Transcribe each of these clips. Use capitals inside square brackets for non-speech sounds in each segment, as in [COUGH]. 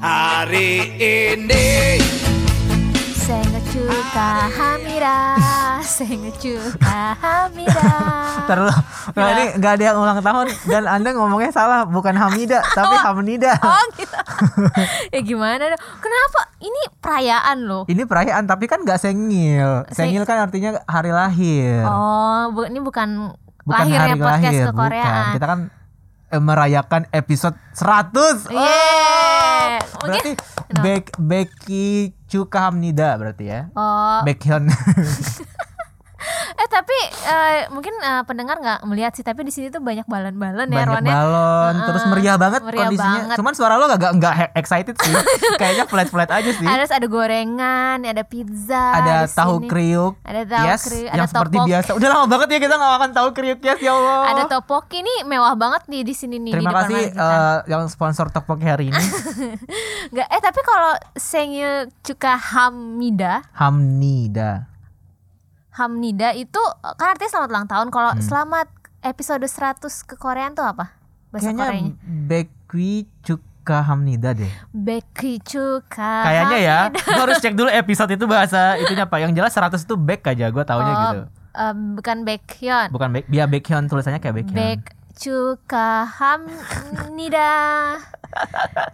Hari ini Sengecuka Hamida Sengecuka Hamida Terus nah, ini nggak ada yang ulang tahun dan anda ngomongnya salah bukan Hamida tapi Hamnida. Oh gitu. Ya gimana dong? Kenapa? Ini perayaan loh. Ini perayaan tapi kan nggak sengil. Seng- Sengil kan artinya hari lahir. Oh bu, Ini bukan, bukan Lahirnya hari podcast lahir, ke Korea bukan. Kita kan eh, merayakan episode 100. Yeay. Oh, Mungkin- berarti Bek Becky Cuka Hamnida berarti ya. Oh Baekhyun. [LAUGHS] Eh tapi eh, mungkin eh, pendengar nggak melihat sih Tapi di sini tuh banyak balon-balon ya banyak Ron ya balon Heeh, terus meriah banget meriah kondisinya. banget. cuman suara lo gak nggak excited sih. [LAUGHS] Kayaknya flat flat aja sih. Ada ada gorengan, ada pizza ada tahu sini. kriuk. Ada tahu yes, kriuk, yang ada seperti topok. biasa. Udah lama banget ya kita nggak makan tahu kriuk. Yes ya Allah. Ada topoki nih mewah banget nih di sini nih terima di depan kasih eh, yang sponsor topoki hari ini. [LAUGHS] Nggak, eh tapi kalau Sengil Cuka Hamida, Hamnida Hamnida itu kan artinya selamat ulang tahun. Kalau Hmm. selamat episode 100 ke Koreaan tuh apa? Bahasa kayaknya Koreanya. Cuka Hamnida deh Beki Cuka. kayaknya ya gue harus cek dulu episode itu bahasa itunya apa yang jelas 100 itu Bek aja gue taunya Oh, gitu em, bukan Baekhyun. bukan Bek dia Baekhyun tulisannya kayak Baekhyun Bek Cuka Hamnida.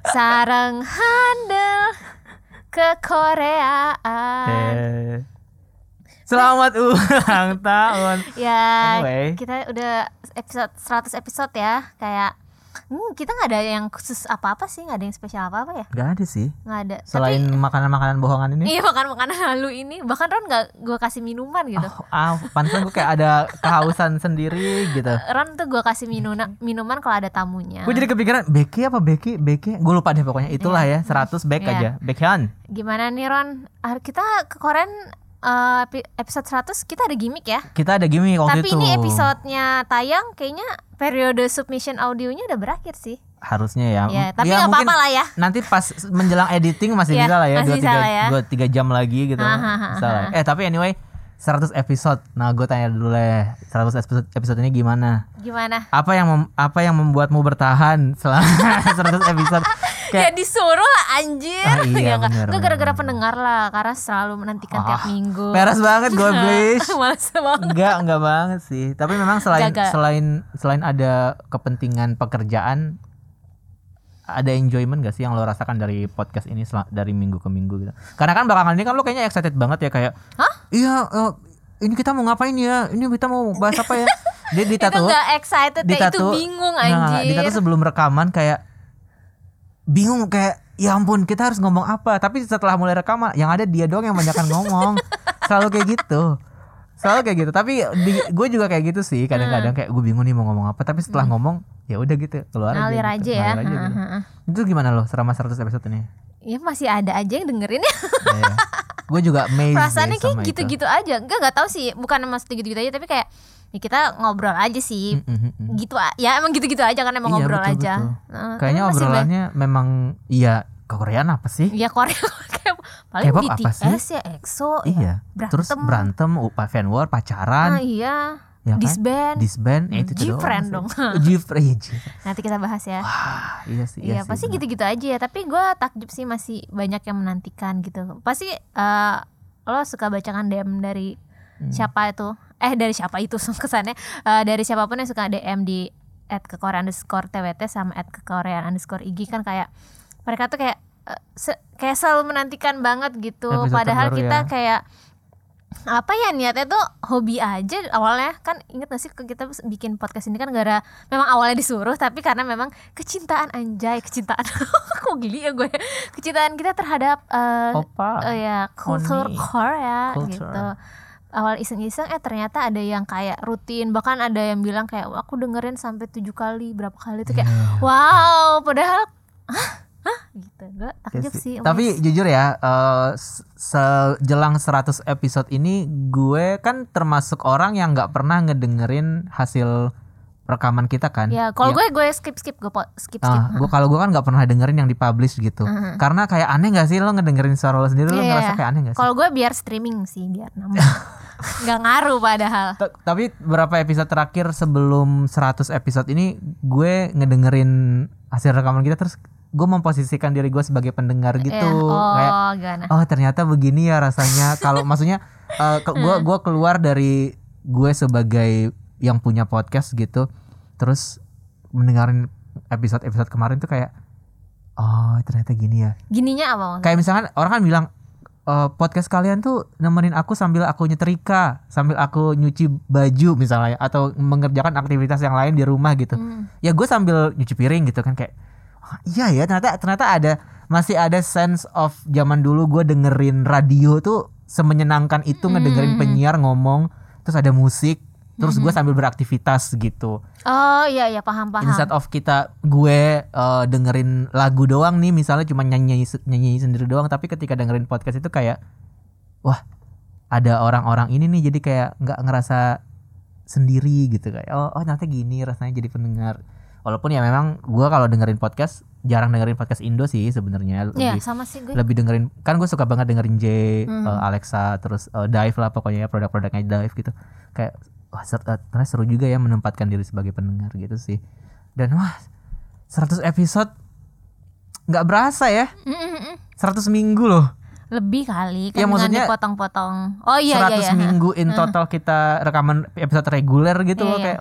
Sarang handel ke Koreaan. Eh. Selamat ulang [LAUGHS] tahun. Ya, Anyway. kita udah episode 100 episode ya. Kayak hmm, kita nggak ada yang khusus apa-apa sih, nggak ada yang spesial apa-apa ya? Gak ada sih. Nggak ada. Selain makanan-makanan bohongan ini. iya makan makanan halu ini, bahkan Ron nggak gue kasih minuman gitu. Oh, ah, pantesan gue kayak ada kehausan sendiri gitu. [LAUGHS] Ron tuh gue kasih minuna, minuman kalau ada tamunya. Gue jadi kepikiran Becky apa Becky? Becky? Gue lupa deh pokoknya. Itulah ya 100 Bek Iya. aja. Baekhyun. Gimana nih Ron? Ah, Kita ke Korean eh, epi- episode 100 kita ada gimmick ya. Kita ada gimmick waktu Tapi itu. ini episodenya tayang kayaknya periode submission audionya udah berakhir sih. harusnya ya. Ya, tapi Ya, apa-apa lah ya. Nanti pas menjelang editing masih Iya, bisa lah ya masih 2 bisa lah ya. 3 2 3 jam lagi gitu. Ah, ah, ah, Bisa lah ya. Eh, tapi anyway 100 episode. Nah, gue tanya dulu lah. 100 episode episode ini gimana? Gimana? Apa yang mem- apa yang membuatmu bertahan selama [LAUGHS] 100 episode? Ya Kayak disuruh lah anjir. Ah, iya, [LAUGHS] ya bener, Nggak gara-gara pendengar lah, karena selalu menantikan tiap Ah, minggu. peres banget gue [LAUGHS] Blish. Males banget. Enggak, enggak banget sih. Tapi memang selain selain selain ada kepentingan pekerjaan ada enjoyment gak sih yang lo rasakan dari podcast ini dari minggu ke minggu gitu? Karena kan belakangan ini kan lo kayaknya excited banget ya kayak Hah? Iya, eh, ini kita mau ngapain ya? Ini kita mau bahas apa ya? [LAUGHS] Dia di Itu nggak excited di ya, itu bingung nggak, anjir. Di tato sebelum rekaman kayak bingung kayak ya ampun kita harus ngomong apa tapi setelah mulai rekaman yang ada dia doang yang banyakan ngomong selalu kayak gitu selalu kayak gitu tapi gue juga kayak gitu sih kadang-kadang kayak gue bingung nih mau ngomong apa tapi setelah ngomong ya udah gitu keluar Hmm. Ngalir gitu. aja ya. Aja gitu. Heeh. itu gimana lo selama 100 episode ini Ya masih ada aja yang dengerin ya. gue juga [LAUGHS] amazed Perasaannya kayak gitu-gitu aja. Enggak nggak tahu sih, bukan maksudnya gitu-gitu aja tapi kayak ya kita ngobrol aja sih. Mm, mm, mm. Gitu ya emang gitu-gitu aja kan emang Iya, ngobrol betul, aja. betul. Heeh, kayaknya obrolannya memang iya Korean apa sih banyak- Ya Korea [LAUGHS] paling K-pop apa BTS sih? ya EXO ya. iya Berantem. terus berantem upa fan war pacaran Ah, iya. ya kan? Disband. disband eh, itu G-Friend dong. [LAUGHS] G-Friend iya. Nanti kita bahas ya. Ah, iya sih Iya, sih, pasti benar. gitu-gitu aja ya. Tapi gue takjub sih masih banyak yang menantikan gitu. Pasti eh, lo suka bacakan DM dari Hmm. siapa itu? Eh dari siapa itu [LAUGHS] kesannya? Eh, dari siapa pun yang suka DM di at ke Korea underscore TWT sama at ke Korea underscore IG kan kayak mereka tuh kayak eh, se- kayak selalu menantikan banget gitu. Episode Padahal kita ya. kayak apa ya niatnya tuh hobi aja awalnya kan inget gak sih ke kita bikin podcast ini kan gara memang awalnya disuruh tapi karena memang kecintaan anjay kecintaan [LAUGHS] kok geli ya gue kecintaan kita terhadap eh Opa. eh, ya kultur Oni. Korea Culture. gitu awal iseng-iseng eh ternyata ada yang kayak rutin. Bahkan ada yang bilang kayak "Wah, aku dengerin sampai tujuh kali berapa kali? Itu kayak Iya. wow padahal hah? Hah? Gitu. Gue Iya takjub sih. sih Tapi jujur ya, s- sejelang 100 episode ini gue kan termasuk orang yang nggak pernah ngedengerin hasil rekaman kita kan. Ya, kalau Ya, gue gue skip skip gue skip skip. ah, gua kalau gue kan nggak pernah dengerin yang dipublish gitu. Karena kayak aneh gak sih lo ngedengerin suara lo sendiri lo Iya, ngerasa iya. kayak aneh gak sih? Kalau gue biar streaming sih biar [LAUGHS] nambah. Nggak ngaruh padahal. Ta- Tapi berapa episode terakhir sebelum 100 episode ini gue ngedengerin hasil rekaman kita terus gue memposisikan diri gue sebagai pendengar gitu. Iya. Oh, Kayak gimana? oh ternyata begini ya rasanya kalau maksudnya eh, ke- gua gua keluar dari gue sebagai yang punya podcast gitu terus mendengarin episode-episode kemarin tuh kayak oh ternyata gini ya Gininya apa maksudnya? kayak misalkan orang kan bilang eh, podcast kalian tuh nemenin aku sambil aku nyetrika sambil aku nyuci baju misalnya atau mengerjakan aktivitas yang lain di rumah gitu Hmm. ya gue sambil nyuci piring gitu kan kayak "Ah, iya ya ternyata ternyata ada masih ada sense of zaman dulu gue dengerin radio tuh semenyenangkan itu ngedengerin penyiar ngomong terus ada musik terus gue sambil beraktivitas gitu Oh iya iya paham paham. instead of kita gue eh, dengerin lagu doang nih misalnya cuma nyanyi nyanyi sendiri doang tapi ketika dengerin podcast itu kayak wah ada orang-orang ini nih jadi kayak nggak ngerasa sendiri gitu kayak oh, oh ternyata gini rasanya jadi pendengar walaupun ya memang gue kalau dengerin podcast jarang dengerin podcast Indo sih sebenarnya Iya lebih sama sih gue. lebih dengerin kan gue suka banget dengerin J Hmm. eh, Alexa terus eh, Dive lah pokoknya ya produk-produknya Dive gitu kayak wah eh, ternyata seru juga ya menempatkan diri sebagai pendengar gitu sih dan wah 100 episode nggak berasa ya Mm, mm, mm. 100 minggu loh Lebih kali kan Ya, maksudnya dipotong-potong. Oh iya 100 iya iya. minggu in total kita rekaman episode reguler gitu Iya, loh iya. kayak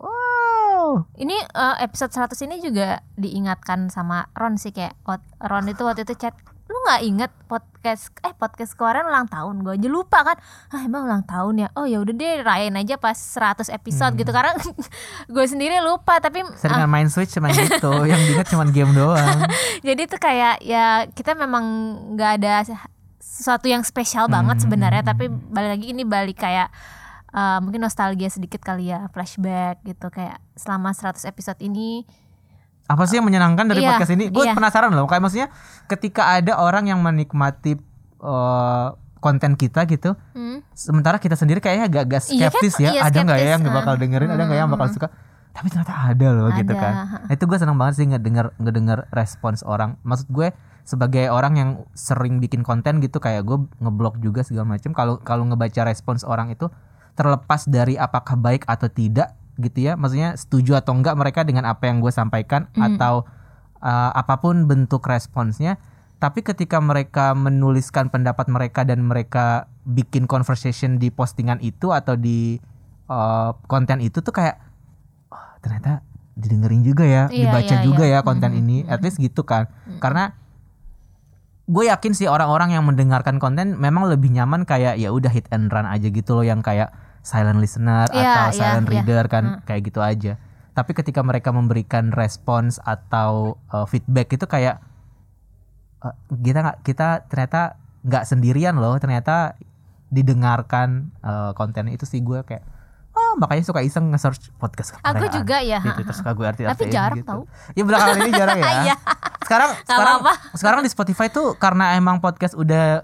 wow Ini eh, episode 100 ini juga diingatkan sama Ron sih kayak Ron itu waktu itu chat lu nggak inget podcast eh podcast kemarin ulang tahun? Gue aja lupa kan. Ah emang ulang tahun ya? Oh ya udah deh rayain aja pas 100 episode gitu. Karena [LAUGHS] gue sendiri lupa tapi ah, seringan main switch cuman gitu. Yang diingat cuman game doang. [LAUGHS] Jadi tuh kayak ya kita memang nggak ada sesuatu yang spesial banget Hmm. sebenarnya. Tapi balik lagi ini balik kayak uh, mungkin nostalgia sedikit kali ya flashback gitu. Kayak selama 100 episode ini apa sih yang menyenangkan dari Iya, podcast ini? Gue iya. penasaran loh, kayak maksudnya ketika ada orang yang menikmati eh, konten kita gitu, hmm, sementara kita sendiri kayaknya agak-agak Iya kan? skeptis ya, Iya, ada nggak ya skeptis, yang nggak bakal ah. dengerin, ada nggak yang bakal suka? Tapi ternyata ada loh gitu Ada, kan. Nah, itu gue seneng banget sih ngedenger ngedenger respons orang. Maksud gue sebagai orang yang sering bikin konten gitu kayak gue ngeblok juga segala macam. Kalau kalau ngebaca respons orang itu terlepas dari apakah baik atau tidak gitu ya. Maksudnya setuju atau enggak mereka dengan apa yang gue sampaikan atau uh, apa pun bentuk responsnya. Tapi ketika mereka menuliskan pendapat mereka dan mereka bikin conversation di postingan itu atau di uh, konten itu tuh kayak oh, ternyata didengerin juga ya, Iya, dibaca iya, juga iya. ya konten ini. At least gitu kan. Karena gue yakin sih orang-orang yang mendengarkan konten memang lebih nyaman kayak ya udah hit and run aja gitu loh yang kayak silent listener Iya, atau iya, silent iya. reader kan kayak gitu aja. Tapi ketika mereka memberikan respons atau uh, feedback itu kayak uh, kita nggak kita ternyata nggak sendirian loh ternyata didengarkan uh, konten itu sih gue kayak oh makanya suka iseng nge-search podcast Aku juga ya, gitu terus suka gue arti Tapi jarang tau. ya belakangan ini jarang ya [LAUGHS] Iya. sekarang sekarang apa-apa. sekarang di Spotify tuh karena emang podcast udah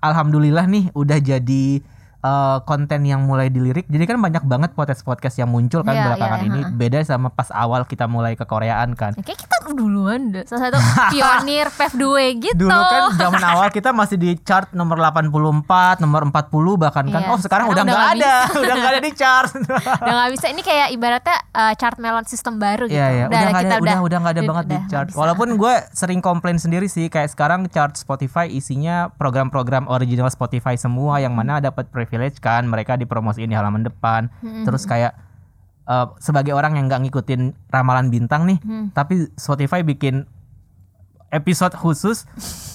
alhamdulillah nih udah jadi eh, konten yang mulai dilirik jadi kan banyak banget podcast podcast yang muncul kan Iya, belakangan iya, ini iya. beda sama pas awal kita mulai ke Koreaan kan ya kayak kita duluan deh salah satu pionir PEV 2 gitu Dulu kan zaman awal kita masih di chart nomor 84, nomor 40 bahkan kan. Iya, Oh, sekarang, sekarang udah udah nggak ada, [LAUGHS] udah nggak ada di chart. udah nggak bisa ini kayak ibaratnya uh, chart melon sistem baru gitu Iya, iya. Udah ada, kita udah udah nggak ada udah- banget di udah chart. nggak bisa. Walaupun gue sering komplain sendiri sih kayak sekarang chart Spotify isinya program-program original Spotify semua yang mana dapat privilege kan mereka dipromosiin di halaman depan. Terus kayak eh, sebagai orang yang nggak ngikutin ramalan bintang nih, tapi Spotify bikin episode khusus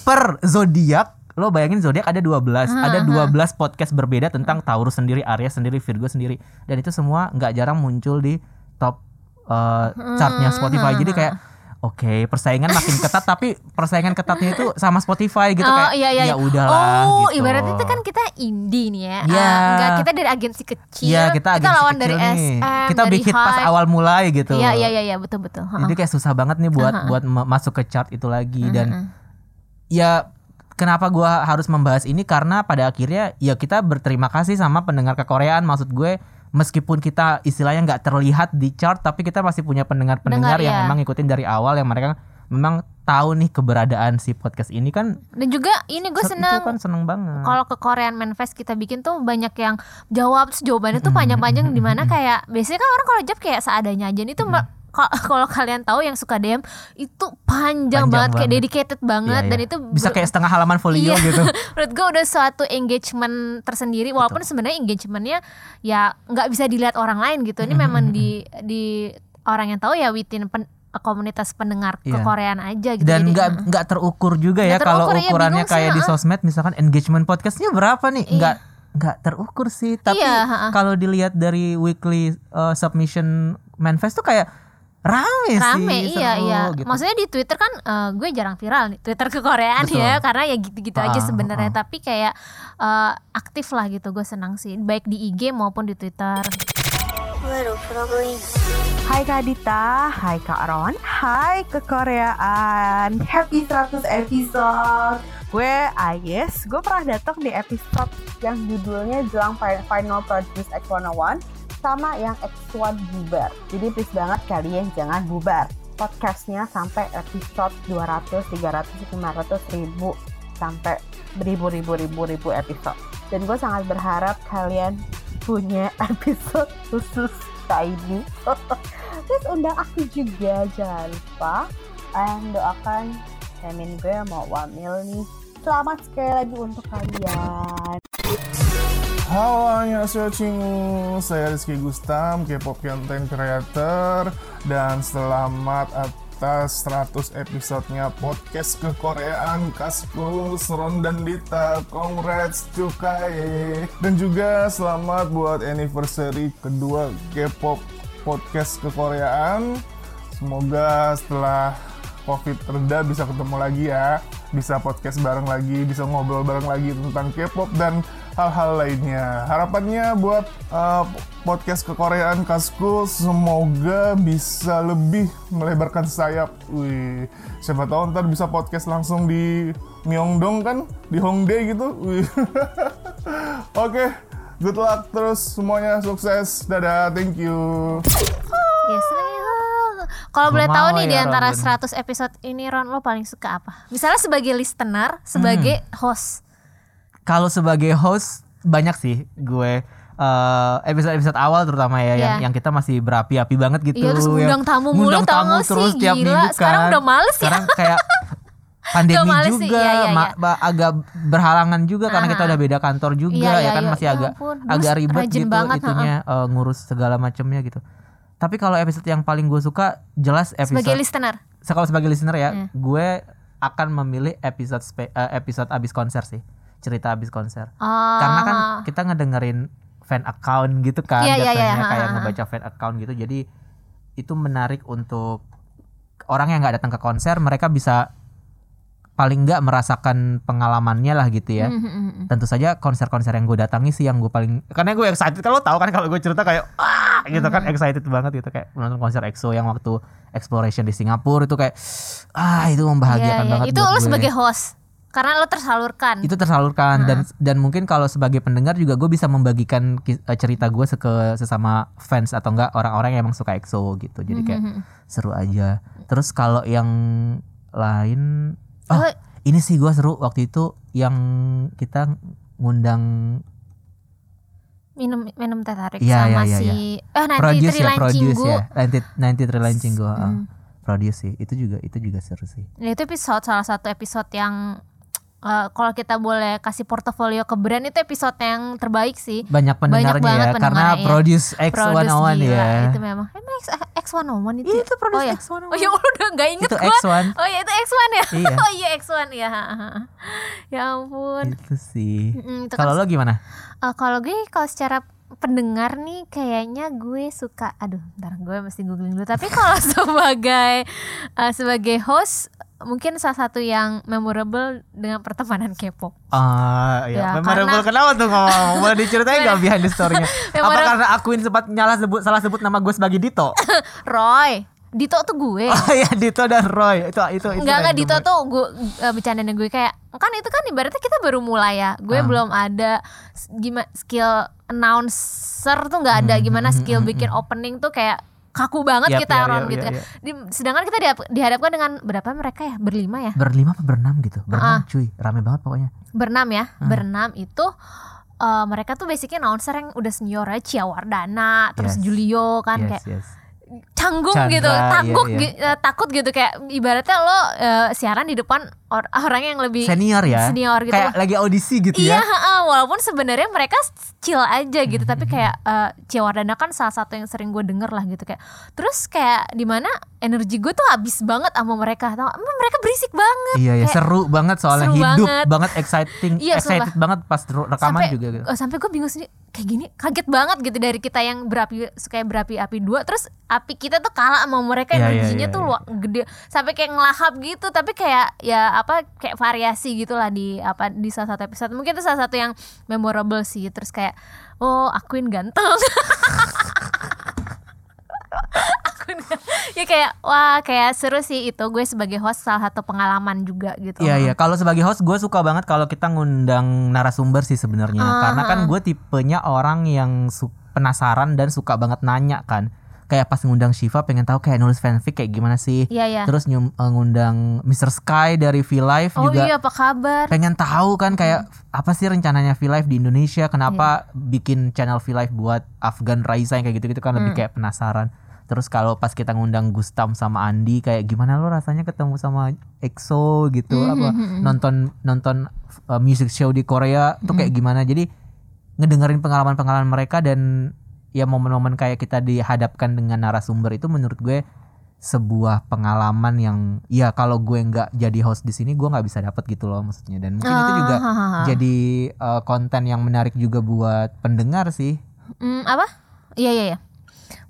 per zodiak. Lo bayangin zodiak ada 12, ada 12 podcast berbeda tentang Taurus sendiri, Aries sendiri, Virgo sendiri. Dan itu semua nggak jarang muncul di top eh, chartnya Spotify. Jadi kayak Oke, persaingan makin ketat tapi persaingan ketatnya itu sama Spotify gitu Oh kayak iya iya. ya iya. udahlah Oh, gitu. ibaratnya itu kan kita indie nih ya. Iya. Ah, enggak kita dari agensi kecil. Iya, kita, agensi lawan kecil dari nih. SM. Kita dari bikin pas awal mulai gitu. Iya iya iya iya betul betul. Ha-ha. Jadi kayak susah banget nih buat buat ma- masuk ke chart itu lagi dan ya kenapa gua harus membahas ini karena pada akhirnya ya kita berterima kasih sama pendengar kekoreaan maksud gue meskipun kita istilahnya nggak terlihat di chart tapi kita masih punya pendengar-pendengar Pendengar, yang ya. memang ngikutin dari awal yang mereka memang tahu nih keberadaan si podcast ini kan. Dan juga ini gue se- seneng. kan seneng banget. Kalau ke Korean Manifest kita bikin tuh banyak yang jawab terus jawabannya tuh panjang-panjang di mana [LAUGHS] kayak biasanya kan orang kalau jawab kayak seadanya aja itu mbak. ka- [LAUGHS] kalau kalian tahu yang suka DM itu Panjang panjang, banget, kayak banget. dedicated banget Iya, dan iya. itu bisa kayak setengah halaman folio Iya. gitu. [LAUGHS] Menurut gue udah suatu engagement tersendiri walaupun sebenarnya engagementnya ya nggak bisa dilihat orang lain gitu. Ini memang di di orang yang tahu ya within pen- komunitas pendengar Iya. kekoreaan aja gitu. Dan nggak nggak terukur juga ya Nggak kalau terukur, iya, ukurannya bingung sih, kayak di sosmed misalkan engagement podcastnya berapa nih? Nggak nggak terukur sih. Tapi Iya, kalau dilihat dari weekly uh, submission manifest tuh kayak rame, rame sih iya seru iya. gitu. maksudnya di Twitter kan eh, gue jarang viral nih Twitter kekoreaan Betul. ya karena ya gitu-gitu aja Ah, sebenarnya. ah. tapi kayak eh, aktif lah gitu gue senang sih. Baik di IG maupun di Twitter. Hai Kak Dita, hai Kak Ron, hai kekoreaan. Happy 100 episode. Gue Ayes, gue pernah datang di episode yang judulnya Jelang Fi- Final Produce X101 Sama yang X1 bubar. Jadi please banget kalian jangan bubar. Podcastnya sampai episode 200, 300, 500, ribu Sampai beribu-ribu-ribu-ribu episode. Dan gue sangat berharap kalian punya [LAUGHS] episode khusus kayak ini. [LAUGHS] Terus undang aku juga jangan lupa. And doakan Semin gue mau wamil nih. Selamat sekali lagi untuk kalian Halo, annyeonghaseyo. Saya Rizky Gustam, K-pop content creator dan selamat atas 100 episodenya podcast kekoreaan Kaskus, Ron dan Dita. Congrats Cukai. Dan juga selamat buat anniversary kedua K-pop podcast kekoreaan. Semoga setelah COVID reda bisa ketemu lagi ya, bisa podcast bareng lagi, bisa ngobrol bareng lagi tentang K-pop dan hal-hal lainnya. Harapannya buat uh, podcast kekoreaan Kasku semoga bisa lebih melebarkan sayap. Wih, siapa tahu ntar bisa podcast langsung di Myeongdong kan, di Hongdae gitu. Wih. [LAUGHS] Oke, good luck terus semuanya sukses. Dadah, thank you. Yes, kalau boleh tahu nih ya, di antara Ron. 100 episode ini Ron lo paling suka apa? Misalnya sebagai listener, sebagai Hmm. host. Kalau sebagai host banyak sih gue eh, episode-episode awal terutama ya yang Iya. yang kita masih berapi-api banget gitu Iya, terus ngundang tamu mulu, ngundang tau tamu gak sih? terus tiap Gila, minggu sekarang kan. udah males ya. sekarang kayak [LAUGHS] pandemi males juga sih, iya, iya, iya. agak berhalangan juga karena kita Ah. udah beda kantor juga Iya, ya iya, kan iya. masih Ya agak ampun, agak ribet rajin gitu banget, itunya eh, ngurus segala macamnya gitu tapi kalau episode yang paling gue suka jelas episode Sebagai listener. Se- kalau sebagai listener ya, Hmm. gue akan memilih episode eh, episode abis konser sih, cerita abis konser. Oh. Karena kan kita ngedengerin fan account gitu kan, Iya, iya, jatuhnya iya, kayak ha, ngebaca fan account gitu. Jadi itu menarik untuk orang yang nggak datang ke konser, mereka bisa paling nggak merasakan pengalamannya lah gitu ya. Hmm, hmm, hmm, hmm. Tentu saja konser-konser yang gue datangi sih yang gue paling karena gue excited kalau tahu kan kalau gue cerita kayak ah gitu kan Hmm. excited banget gitu kayak nonton konser EXO yang waktu exploration di Singapura itu kayak ah itu membahagiakan Iya, iya. banget Itu lo sebagai host. Karena lo tersalurkan. itu tersalurkan dan dan mungkin kalau sebagai pendengar juga gue bisa membagikan eh, cerita gue ke sesama fans atau enggak orang-orang yang emang suka EXO gitu. Jadi kayak Hmm, seru aja. Terus kalau yang lain oh Oh, ini sih gue seru. Waktu itu yang kita ngundang minum minum teh tarik Iya, sama iya, iya, si eh nanti produce ya produce ya. Nanti nanti Trilan Cinggu heeh. Hmm. produce sih. Itu juga itu juga seru sih. Nah, itu episode salah satu episode yang eh, kalau kita boleh kasih portofolio ke brand itu episode yang terbaik sih. banyak pendengarnya banget ya karena iya. produce X101 Produce gila, ya Itu memang. Emang X, X101 itu. Itu Produce oh, ya? X101. Oh ya udah nggak inget itu gua. X1 Oh ya itu X1 ya. Iya. [LAUGHS] oh iya X1 ya. [LAUGHS] ya ampun. itu sih Mm, itu kalau kan lo gimana Eh, kalau gue kalau secara pendengar nih kayaknya gue suka aduh ntar gue mesti googling dulu tapi kalau [LAUGHS] sebagai eh, sebagai host mungkin salah satu yang memorable dengan pertemanan K-pop Ah, Ya, ya. Memorable karena- kenapa tuh ngomong? Boleh diceritain gak behind the story-nya? [LAUGHS] Apa karena akuin sempat nyalah sebut salah sebut nama gue sebagai Dito? [LAUGHS] Roy Dito tuh gue. [LAUGHS] Oh iya Dito dan Roy itu itu itu. Enggak enggak Dito tuh gue uh, bercandain gue kayak kan itu kan ibaratnya kita baru mulai ya. Gue Ah. belum ada gimana skill announcer tuh nggak ada Hmm, gimana hmm, skill hmm, bikin opening tuh kayak kaku banget Yap, kita yap, Ron yap, gitu yap, kan. yap. Di- sedangkan kita dihadap- dihadapkan dengan berapa mereka ya? Berlima ya? berlima apa berenam gitu berenam Ah. cuy rame banget pokoknya Berenam ya. Hmm. Berenam itu uh, mereka tuh basicnya announcer yang udah senior aja Cia Wardana, terus Yes. Julio kan yes kayak yes canggung Chandra, gitu, iya, takut iya. gi- eh, takut gitu kayak ibaratnya lo eh, siaran di depan or- orang yang lebih senior ya senior gitu kayak lagi audisi gitu Iya, ya heeh, walaupun sebenarnya mereka chill aja gitu, tapi Hmm. kayak eh Cia Wardana kan salah satu yang sering gue denger lah gitu kayak. Terus kayak di mana energi gue tuh habis banget sama mereka, tau mereka berisik banget. Iya ya Kayak- seru banget soalnya seru hidup banget. banget, exciting [LAUGHS] Iya, excited banget pas rekaman sampai juga gitu. eh, sampai gue bingung sendiri kayak gini kaget banget gitu dari kita yang berapi kayak berapi-api dua terus api kita tuh kalah sama mereka Iya, iya, energinya iya, tuh iya. luar gede sampai kayak ngelahap gitu tapi kayak ya apa kayak variasi gitulah di apa di salah satu episode. Mungkin itu salah satu yang memorable sih terus kayak oh akuin [LAUGHS] ganteng. Ya kayak wah kayak seru sih itu. Gue sebagai host salah satu pengalaman juga gitu. Iya iya, kalau sebagai host gue suka banget kalau kita ngundang narasumber sih sebenarnya, Ah, karena kan gue tipenya orang yang su- penasaran dan suka banget nanya kan. Kayak pas ngundang Shiva pengen tahu kayak nulis fanfic kayak gimana sih. Iya, iya. Terus nyum- eh, ngundang Mr. Sky dari V Live oh juga iya apa kabar pengen tahu kan kayak apa sih rencananya V Live di Indonesia kenapa Iya. bikin channel V Live buat Afgan Raisa yang kayak gitu-gitu kan Hmm. lebih kayak penasaran terus kalau pas kita ngundang Gustam sama Andi kayak gimana lo rasanya ketemu sama EXO gitu Hmm, apa nonton nonton uh, music show di Korea tuh Hmm. kayak gimana jadi ngedengerin pengalaman-pengalaman mereka dan ya momen-momen kayak kita dihadapkan dengan narasumber itu menurut gue sebuah pengalaman yang ya kalau gue nggak jadi host di sini gue nggak bisa dapat gitu loh maksudnya dan mungkin itu juga Ah, jadi uh, konten yang menarik juga buat pendengar sih Hmm, apa? Iya iya iya.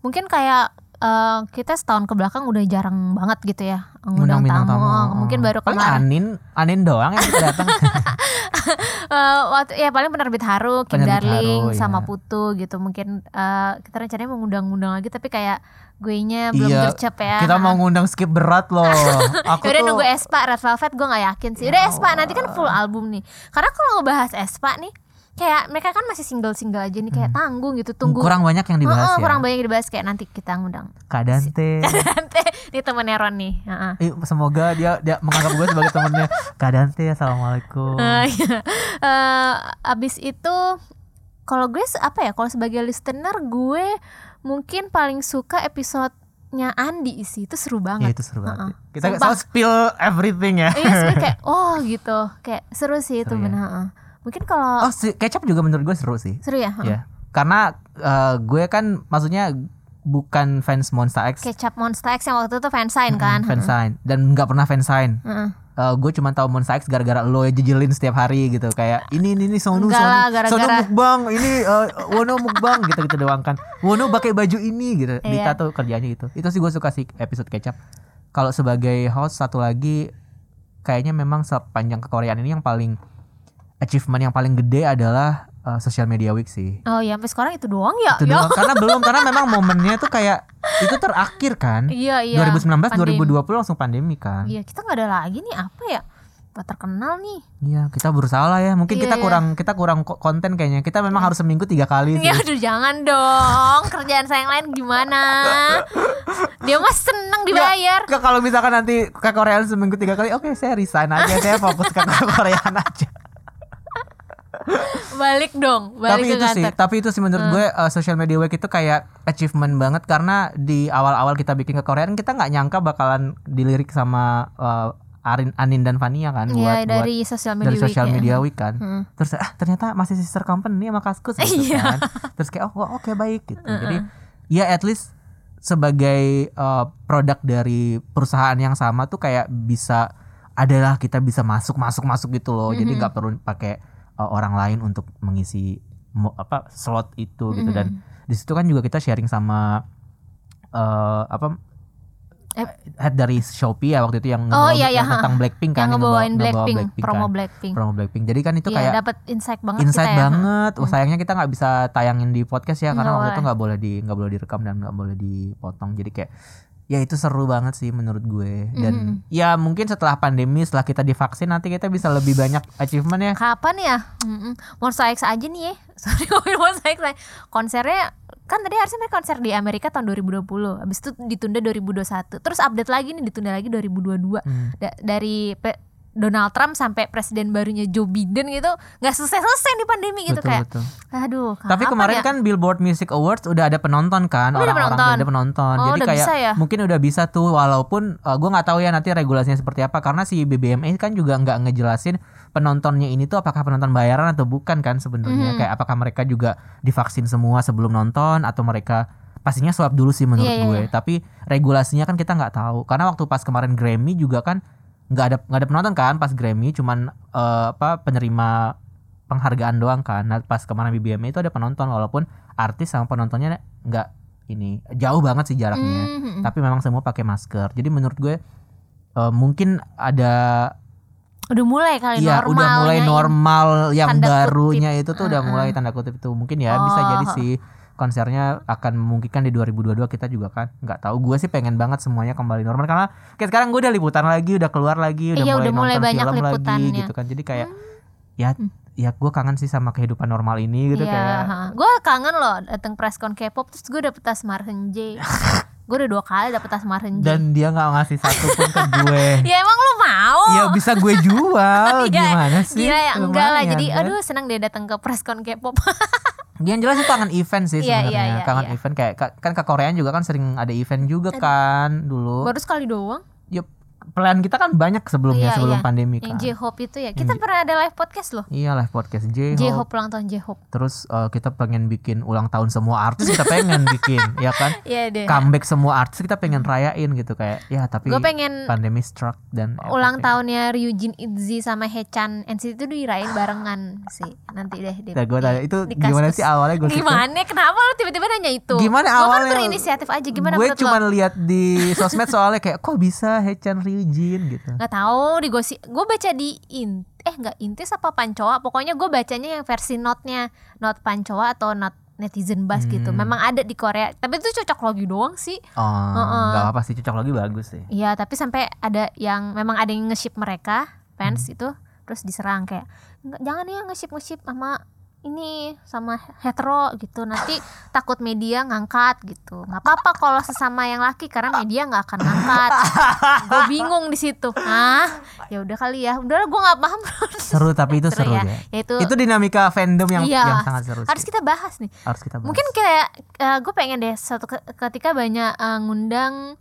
Mungkin kayak eh, kita setahun ke belakang udah jarang banget gitu ya ngundang tamu. tamu. Mungkin baru Paling kemarin. Anin Anin doang yang datang [LAUGHS] [LAUGHS] Eh, waktu ya paling penerbit Haru, Kim Penerbit Darling Haru, sama ya. Putu gitu. Mungkin eh, kita rencananya mau ngundang-ngundang lagi tapi kayak gue nya belum iya gercep ya. kita mau ngundang skip berat loh [LAUGHS] aku Udah nunggu Espa Red Velvet gue gak yakin sih. Udah Espa nanti kan full album nih. Karena kalau ngebahas Espa nih kayak mereka kan masih single-single aja nih kayak tanggung gitu tunggu. Hmm. kurang banyak yang dibahas Heeh, ya kurang banyak dibahas kayak nanti kita ngundang. Kak Dante [LAUGHS] Nanti ini temennya Ron nih. Heeh. Eh, semoga dia dia menganggap gue sebagai temennya Kak Dante assalamualaikum Eh, [LAUGHS] iya. Eh, abis itu kalau gue apa ya kalau sebagai listener gue mungkin paling suka episodenya Andi sih itu seru ya banget itu seru banget Heeh. kita Sumpah. spill everything ya iya sih [LAUGHS] kayak oh gitu kayak seru sih itu Seru ya. benar heeh. Mungkin kalau oh si kecap juga menurut gue seru sih. Seru ya? Heeh. ya karena eh, gue kan maksudnya bukan fans Monster X. Kecap Monster X yang waktu itu fansign kan? fansign dan nggak pernah fansign Heeh. Eh, gue cuma tahu Monster X gara-gara lo ya jejelin setiap hari gitu. Kayak ini ini ini Sonu Enggak Sonu. lah, Sonu gara-gara- mukbang ini eh, Wono mukbang gitu gitu doang kan. Wono pakai baju ini gitu. Iya. Dita tuh kerjanya gitu itu sih gue suka sih episode kecap. Kalau sebagai host satu lagi kayaknya memang sepanjang kekoreaan ini yang paling achievement yang paling gede adalah eh, social media week sih oh ya sampai sekarang itu doang ya itu Ya. doang karena [LAUGHS] belum karena memang momennya tuh kayak itu terakhir kan iya iya 2019 Pandemi. 2020 langsung pandemi kan iya kita nggak ada lagi nih apa ya Gak terkenal nih Iya, kita berusaha lah ya. Mungkin Iya, kita iya. kurang kita kurang ko- konten kayaknya. Kita memang harus seminggu tiga kali sih. Ya aduh jangan dong Kerjaan saya yang lain gimana Dia mah seneng dibayar Nggak, kalau misalkan nanti ke Korea seminggu tiga kali, oke saya resign aja, saya fokus ke Koreaan aja. Balik dong tapi Balik ke itu sih, kantor tapi itu sih menurut gue uh, social media week itu kayak achievement banget karena di awal-awal kita bikin ke Koreaan kita nggak nyangka bakalan dilirik sama uh, Arin, Anin dan Fania kan buat Iya buat dari sosial media dari week social ya. media week kan. Hmm. Terus ah ternyata masih sister company sama Kaskus gitu Iya. kan. Terus kayak oh oke baik gitu. Jadi ya at least sebagai uh, produk dari perusahaan yang sama tuh kayak bisa adalah kita bisa masuk masuk masuk gitu loh. Jadi nggak perlu pakai uh, orang lain untuk mengisi apa slot itu gitu dan di situ kan juga kita sharing sama uh, apa Eh. head dari Shopee ya waktu itu yang Oh, iya, iya, tentang Blackpink kan Yang ngebawa- ngebawain ngebawa Blackpink, promo kan Blackpink promo Blackpink. Jadi kan itu Iya kayak dapat insight banget insight kita ya banget. Oh, sayangnya kita nggak bisa tayangin di podcast ya karena waktu itu nggak boleh di nggak boleh direkam dan nggak boleh dipotong. Jadi kayak ya itu seru banget sih menurut gue dan Mm-hmm. ya mungkin setelah pandemi setelah kita divaksin nanti kita bisa lebih banyak achievement ya Kapan ya? Mm-mm. Monster X aja nih ya. [LAUGHS] Sorry ngomongin Monster X. aja. Konsernya kan tadi harusnya mereka konser di Amerika tahun 2020. Habis itu ditunda 2021. Terus update lagi nih ditunda lagi 2022. Hmm. Da- dari pe- Donald Trump sampai presiden barunya Joe Biden gitu nggak selesai-selesai di pandemi gitu betul kayak betul aduh tapi kemarin ya? kan Billboard Music Awards udah ada penonton kan udah orang-orang udah ada penonton Oh, jadi udah kayak bisa ya? mungkin udah bisa tuh walaupun uh, gue nggak tahu ya nanti regulasinya seperti apa karena si BBMA kan juga nggak ngejelasin penontonnya ini tuh apakah penonton bayaran atau bukan kan sebenarnya Mhm. kayak apakah mereka juga divaksin semua sebelum nonton atau mereka pastinya swab dulu sih menurut Iya, iya, gue iya. tapi regulasinya kan kita nggak tahu karena waktu pas kemarin Grammy juga kan nggak ada nggak ada penonton kan pas Grammy cuman eh, apa penerima penghargaan doang kan. Nah, pas kemarin BBM itu ada penonton walaupun artis sama penontonnya nggak ini jauh banget sih jaraknya. Mhm. tapi memang semua pakai masker. Jadi menurut gue eh, mungkin ada udah mulai kali Iya udah normalnya mulai normal yang barunya itu tuh udah mulai tanda kutip itu. Mungkin ya bisa Oh. jadi sih konsernya akan memungkinkan di 2022 kita juga kan nggak tahu gue sih pengen banget semuanya kembali normal karena kayak sekarang gue udah liputan lagi udah keluar lagi udah Iya, mulai udah mulai nonton banyak film lagi liputannya. Hmm. gitu kan jadi kayak ya ya gue kangen sih sama kehidupan normal ini gitu Iya, kayak gue kangen loh dateng preskon K-pop terus gue dapet tas Marhenje. [LAUGHS] gue udah dua kali dapet tas Marhenje. dan dia nggak ngasih satu pun ke gue [LAUGHS] ya emang lu mau? ya bisa gue jual [LAUGHS] Iya, gimana sih Gila ya enggak lah jadi aduh senang dia datang ke preskon K-pop. Yang jelas itu kangen event sih Iya, sebenarnya. iya, iya, kangen iya. event kayak ka- kan ke Korea juga kan sering ada event juga kan dulu. Baru sekali doang. Ya plan kita kan banyak sebelumnya Iya, sebelum iya. pandemi Yang kan. J-Hope itu ya. Kita Yang pernah ada live podcast loh. Iya live podcast J J-Hope ulang tahun J-Hope. Terus eh, kita pengen bikin ulang tahun semua artis kita pengen bikin [LAUGHS] ya kan. Iya deh. Comeback semua artis kita pengen rayain gitu kayak ya tapi Gue pengen pandemi struck dan ya, ulang tahunnya Ryujin Itzy sama Hechan NCT itu dirayain barengan sih. Nanti deh di, Ya, gue tanya itu di gimana sih awalnya gue Gimana? Kenapa lu tiba-tiba nanya itu? Gimana kan awalnya? berinisiatif aja. Gimana gue cuma lo? lihat di sosmed soalnya kayak kok bisa Hechan Ryujin gitu. Nggak tahu di gosip. Gue baca di in eh nggak intis apa pancoa. Pokoknya gue bacanya yang versi notnya not pancoa atau not netizen bus gitu. Hmm. Memang ada di Korea. Tapi itu cocok logi doang sih. Oh, Heeh. nggak apa-apa sih cocok lagi bagus sih. Iya, tapi sampai ada yang memang ada yang nge-ship mereka fans Hmm. itu terus diserang kayak "Nggak, jangan ya nge-ship nge-ship sama ini sama hetero gitu nanti takut media ngangkat gitu nggak apa-apa kalau sesama yang laki karena media nggak akan ngangkat gue bingung di situ ah ya udah kali ya udah gue nggak paham Seru tapi itu seru, ya. ya. ya itu, dinamika fandom yang iya, yang sangat seru. harus sih. kita bahas nih harus kita bahas. mungkin kayak gue pengen deh suatu ke- ketika banyak eh, ngundang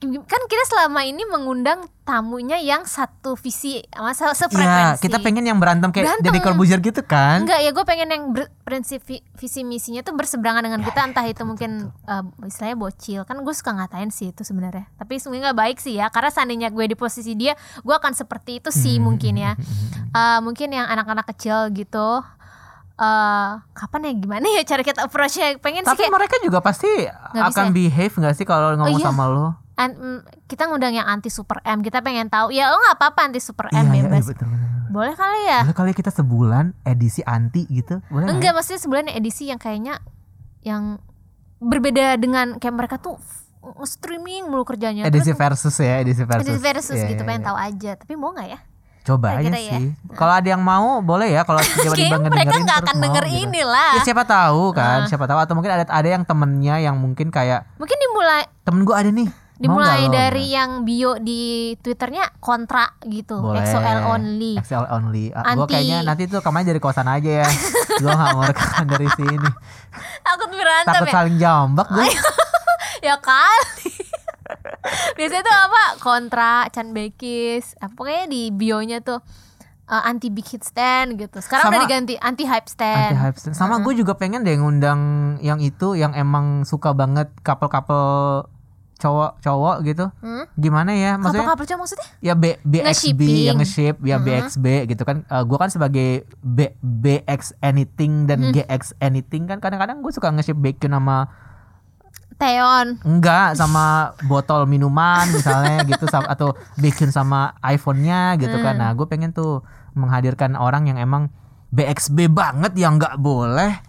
kan kita selama ini mengundang tamunya yang satu visi masa sefrekuensi kita pengen yang berantem kayak Berantem. Deddy Corbuzier gitu kan. enggak ya gue pengen yang ber- prinsip vi- visi misinya tuh berseberangan dengan kita entah itu mungkin eh, istilahnya bocil kan gue suka ngatain sih itu sebenarnya tapi sebenarnya nggak baik sih ya karena seandainya gue di posisi dia gue akan seperti itu sih Hmm, mungkin ya [LAUGHS] Eh, mungkin yang anak-anak kecil gitu eh kapan ya gimana ya cara kita approach-nya pengen sih Tapi kayak mereka juga pasti Nggak bisa akan ya? behave nggak sih kalau ngomong iya. sama lo? An- mm, kita ngundang yang anti super M kita pengen tahu ya lo nggak apa-apa anti super M iya, iya, bebas betul, betul. boleh kali ya Boleh kali kita sebulan edisi anti gitu? Boleh nggak? enggak maksudnya sebulan edisi yang kayaknya yang berbeda dengan kayak mereka tuh streaming mulu kerjanya Edisi versus ya, edisi versus. edisi versus Iya, gitu iya, pengen iya. tahu aja tapi mau nggak ya Coba aja Kira-kira ya. sih. Kalau ada yang mau boleh ya kalau [LAUGHS] tiba-tiba mereka nggak akan mau denger gitu. ini lah Ya siapa tahu kan, Ah. siapa tahu atau mungkin ada ada yang temennya yang mungkin kayak mungkin dimulai temen gue ada nih. Mau dimulai lo? dari yang bio di twitternya kontra gitu Boleh. XOL only XL only. Ah, Gue Anti- kayaknya nanti tuh rekamannya dari kosan aja ya. [LAUGHS] gue gak mau rekaman dari sini. takut berantem Takut ya saling jambak gue. [LAUGHS] ya kali biasanya tuh apa kontra Chan Bekis apa pokoknya di bionya tuh uh, anti big hit stand gitu sekarang Sama- udah diganti anti hype Anti stand hype stand. Sama gue juga pengen deh ngundang yang itu yang emang suka banget couple-couple cowok-cowok gitu. Hmm? Gimana ya? Maksudnya couple cowok maksudnya ya B, BXB yang nge-ship ya BXB gitu kan. Eh, gue kan sebagai B, BX anything dan Hmm. GX anything kan kadang-kadang gue suka nge-ship bacon sama Teon Enggak sama botol minuman misalnya [LAUGHS] gitu atau bikin sama iPhone-nya gitu kan. Hmm. Nah, gue pengen tuh menghadirkan orang yang emang BXB banget yang nggak boleh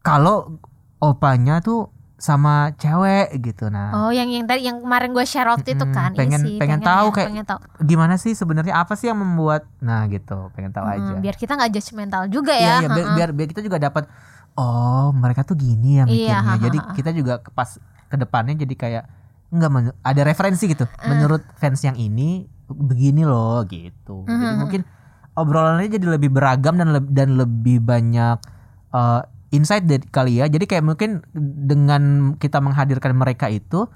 kalau opanya tuh sama cewek gitu nah Oh, yang yang tadi yang kemarin gue share waktu itu Mm-mm, kan. Iya pengen- sih, pengen tahu ya, kayak- pengen tahu. gimana sih sebenarnya apa sih yang membuat nah gitu pengen tahu aja Hmm, biar kita nggak judgmental juga Iya, ya. iya, biar, biar biar kita juga dapat oh mereka tuh gini ya Iya, mikirnya. ha, jadi ha, ha. kita juga ke- pas ke depannya jadi kayak enggak men- ada referensi gitu. Eh. Menurut fans yang ini begini loh gitu. Jadi Mhm. mungkin obrolannya jadi lebih beragam dan leb- dan lebih banyak eh, insight dari kali ya. Jadi kayak mungkin dengan kita menghadirkan mereka itu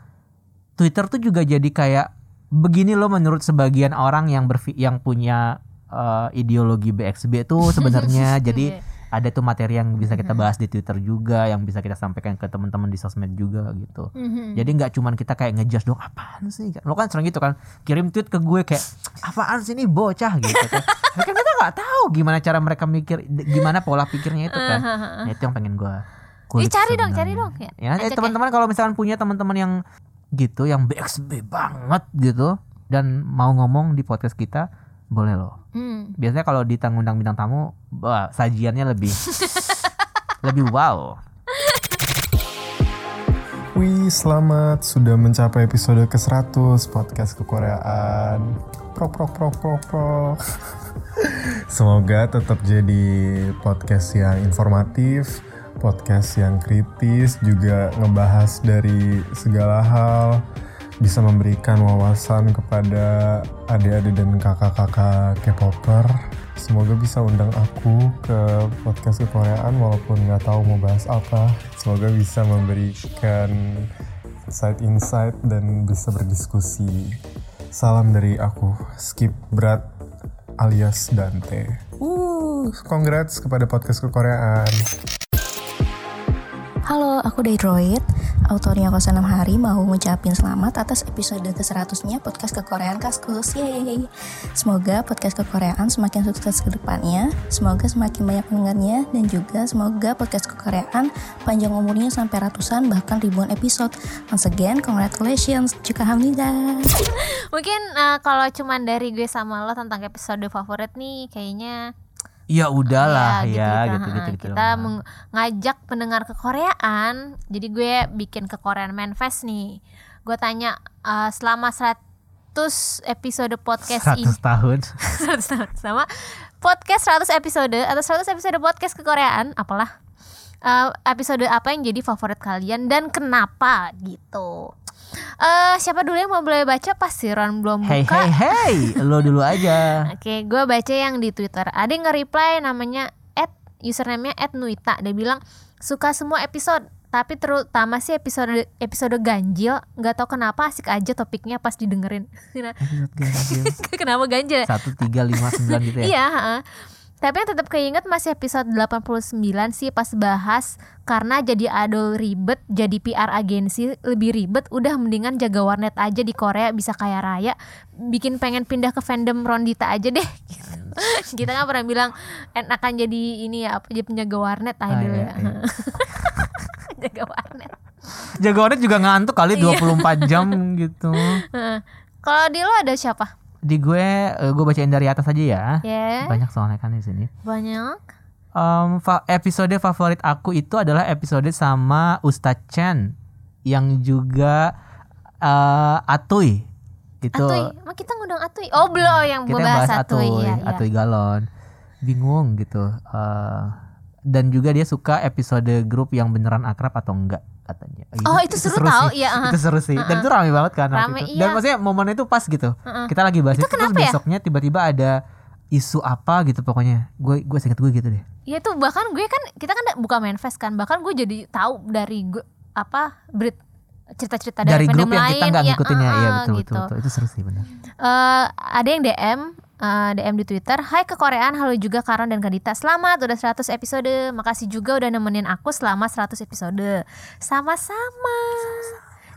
Twitter tuh juga jadi kayak begini loh menurut sebagian orang yang berfi yang punya eh, ideologi BXB itu [LAUGHS] sebenarnya jadi Iya. Ada tuh materi yang bisa kita bahas di Twitter juga yang bisa kita sampaikan ke teman-teman di sosmed juga gitu. Mhm. Jadi nggak cuman kita kayak ngejudge dong apaan sih? Lo kan sering gitu kan kirim tweet ke gue kayak apaan sih ini bocah gitu kan. Tapi [LAUGHS] kan kita nggak tahu gimana cara mereka mikir, gimana pola pikirnya itu kan. Nah, itu yang pengen gue. Ih, cari dong, cari dong. Ya, Ya, eh, ya. teman-teman kalau misalkan punya teman-teman yang gitu, yang BXB banget gitu dan mau ngomong di podcast kita, boleh loh. Hmm. Biasanya kalau di undang bintang tamu, wah, sajiannya lebih [LAUGHS] lebih wow. Wih, selamat sudah mencapai episode ke-100 podcast kekoreaan. Pro pro pro pro pro. [LAUGHS] Semoga tetap jadi podcast yang informatif, podcast yang kritis, juga ngebahas dari segala hal, bisa memberikan wawasan kepada adik-adik dan kakak-kakak K-popper. Semoga bisa undang aku ke podcast kekoreaan walaupun nggak tahu mau bahas apa. Semoga bisa memberikan insight-insight dan bisa berdiskusi. Salam dari aku, Skip Berat alias Dante. Uh, congrats kepada podcast kekoreaan. Halo, aku Detroit. Autornya 06 Hari mau ngucapin selamat atas episode ke-100-nya podcast kekoreaan Kaskus. Yeay. Semoga podcast kekoreaan semakin sukses ke depannya. Semoga semakin banyak pendengarnya dan juga semoga podcast kekoreaan panjang umurnya sampai ratusan bahkan ribuan episode. Once again, congratulations. Juga hamida. Mungkin eh, kalau cuman dari gue sama lo tentang episode favorit nih kayaknya Ya udahlah ya, kita, gitu gitu gitu. kita meng- ngajak pendengar ke Koreaan. Jadi gue bikin ke Korean Manfest nih. Gue tanya eh, selama 100 episode podcast ini 100 tahun. [LAUGHS] 100 tahun sama podcast 100 episode atau 100 episode podcast ke Koreaan apalah Eh, episode apa yang jadi favorit kalian dan kenapa gitu eh siapa dulu yang mau boleh baca pasti Ron belum Hey buka hey hey, [LAUGHS] lo dulu aja. Oke, gue baca yang di Twitter. Ada yang nge-reply namanya at username-nya at Nuita. Dia bilang suka semua episode, tapi terutama sih episode episode ganjil. Nggak tahu kenapa asik aja topiknya pas didengerin. [LAUGHS] Episode ganjil. [LAUGHS] kenapa ganjil? Satu tiga lima sembilan gitu ya. Iya. Tapi yang tetap keinget masih episode 89 sih pas bahas karena jadi adol ribet, jadi PR agensi lebih ribet, udah mendingan jaga warnet aja di Korea bisa kaya raya, bikin pengen pindah ke fandom Rondita aja deh. Gitu. [LAUGHS] Kita kan pernah bilang enakan jadi ini ya apa jadi penjaga warnet Ah, idol iya, ya. iya. [LAUGHS] jaga warnet. Jagoannya juga ngantuk kali Iya. 24 jam gitu. [LAUGHS] Kalau di lo ada siapa? Di gue, eh, gue bacain dari atas aja ya. Ya, Banyak soalnya kan di sini. banyak. Em, fa- episode favorit aku itu adalah episode sama Ustadz Chen yang juga eh, Atuy. Itu Atuy, emang kita ngundang Atuy. Oh, belum yang kita bahas bahas Atuy, Atuy, ya, ya. Atuy Galon. Bingung gitu. Eh, dan juga dia suka episode grup yang beneran akrab atau enggak katanya. Oh, itu seru tau, sih. iya, aha. Itu seru sih. Dan itu rame banget kan Rame, itu. Dan iya. maksudnya momen itu pas gitu. Heeh. Kita lagi bahas Itu itu, terus ya? besoknya tiba-tiba ada isu apa gitu pokoknya. Gue gue singkat gue gitu deh. Ya itu bahkan gue kan kita kan buka manifest kan bahkan gue jadi tahu dari gue apa berit cerita-cerita dari, Dari grup yang kita lain, nggak ya, ngikutin ya, iya ah, betul, gitu. betul betul itu seru sih benar. Eh, ada yang DM eh, DM di Twitter Hai ke Koreaan halo juga Karon dan Kadita. Selamat udah 100 episode. Makasih juga udah nemenin aku selama 100 episode. Sama-sama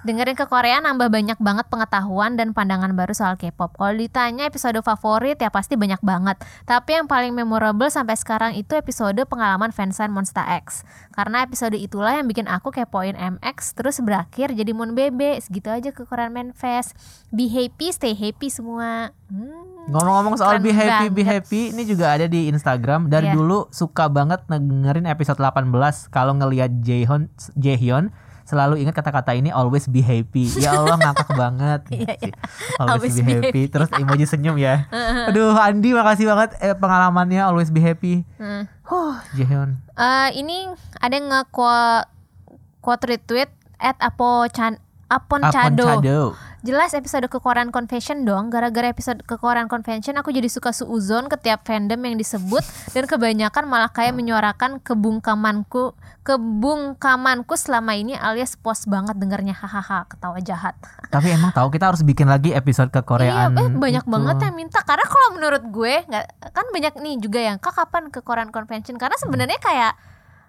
Dengerin ke Korea nambah banyak banget pengetahuan dan pandangan baru soal K-pop. Kalau ditanya episode favorit ya pasti banyak banget. Tapi yang paling memorable sampai sekarang itu episode pengalaman fansign Monster X. Karena episode itulah yang bikin aku kepoin MX terus berakhir jadi Moon Bebe. Segitu aja ke Korean Man Fest. Be happy, stay happy semua. Hmm. Ngomong-ngomong soal be happy be banget. happy ini juga ada di Instagram. Dari Iya. dulu suka banget dengerin episode 18 kalau ngelihat Jaehyun Jaehyun selalu ingat kata-kata ini always be happy. Ya Allah ngakak [LAUGHS] banget. Iya, iya. Always, be, happy. Terus emoji senyum ya. [LAUGHS] Aduh Andi makasih banget eh, pengalamannya always be happy. Hmm. Huh, Jaehyun. Eh, ini ada yang nge-quote quote retweet at Apo Chan Apon Chado. Chado. Jelas episode kekorean convention dong. Gara-gara episode kekorean convention aku jadi suka suuzon ke tiap fandom yang disebut dan kebanyakan malah kayak menyuarakan kebungkamanku kebungkamanku selama ini alias puas banget dengernya hahaha ketawa jahat. Tapi emang tahu kita harus bikin lagi episode ke Koreaan. Iya, eh, banyak itu. banget yang minta karena kalau menurut gue nggak kan banyak nih juga yang kak kapan ke Korean convention karena sebenarnya kayak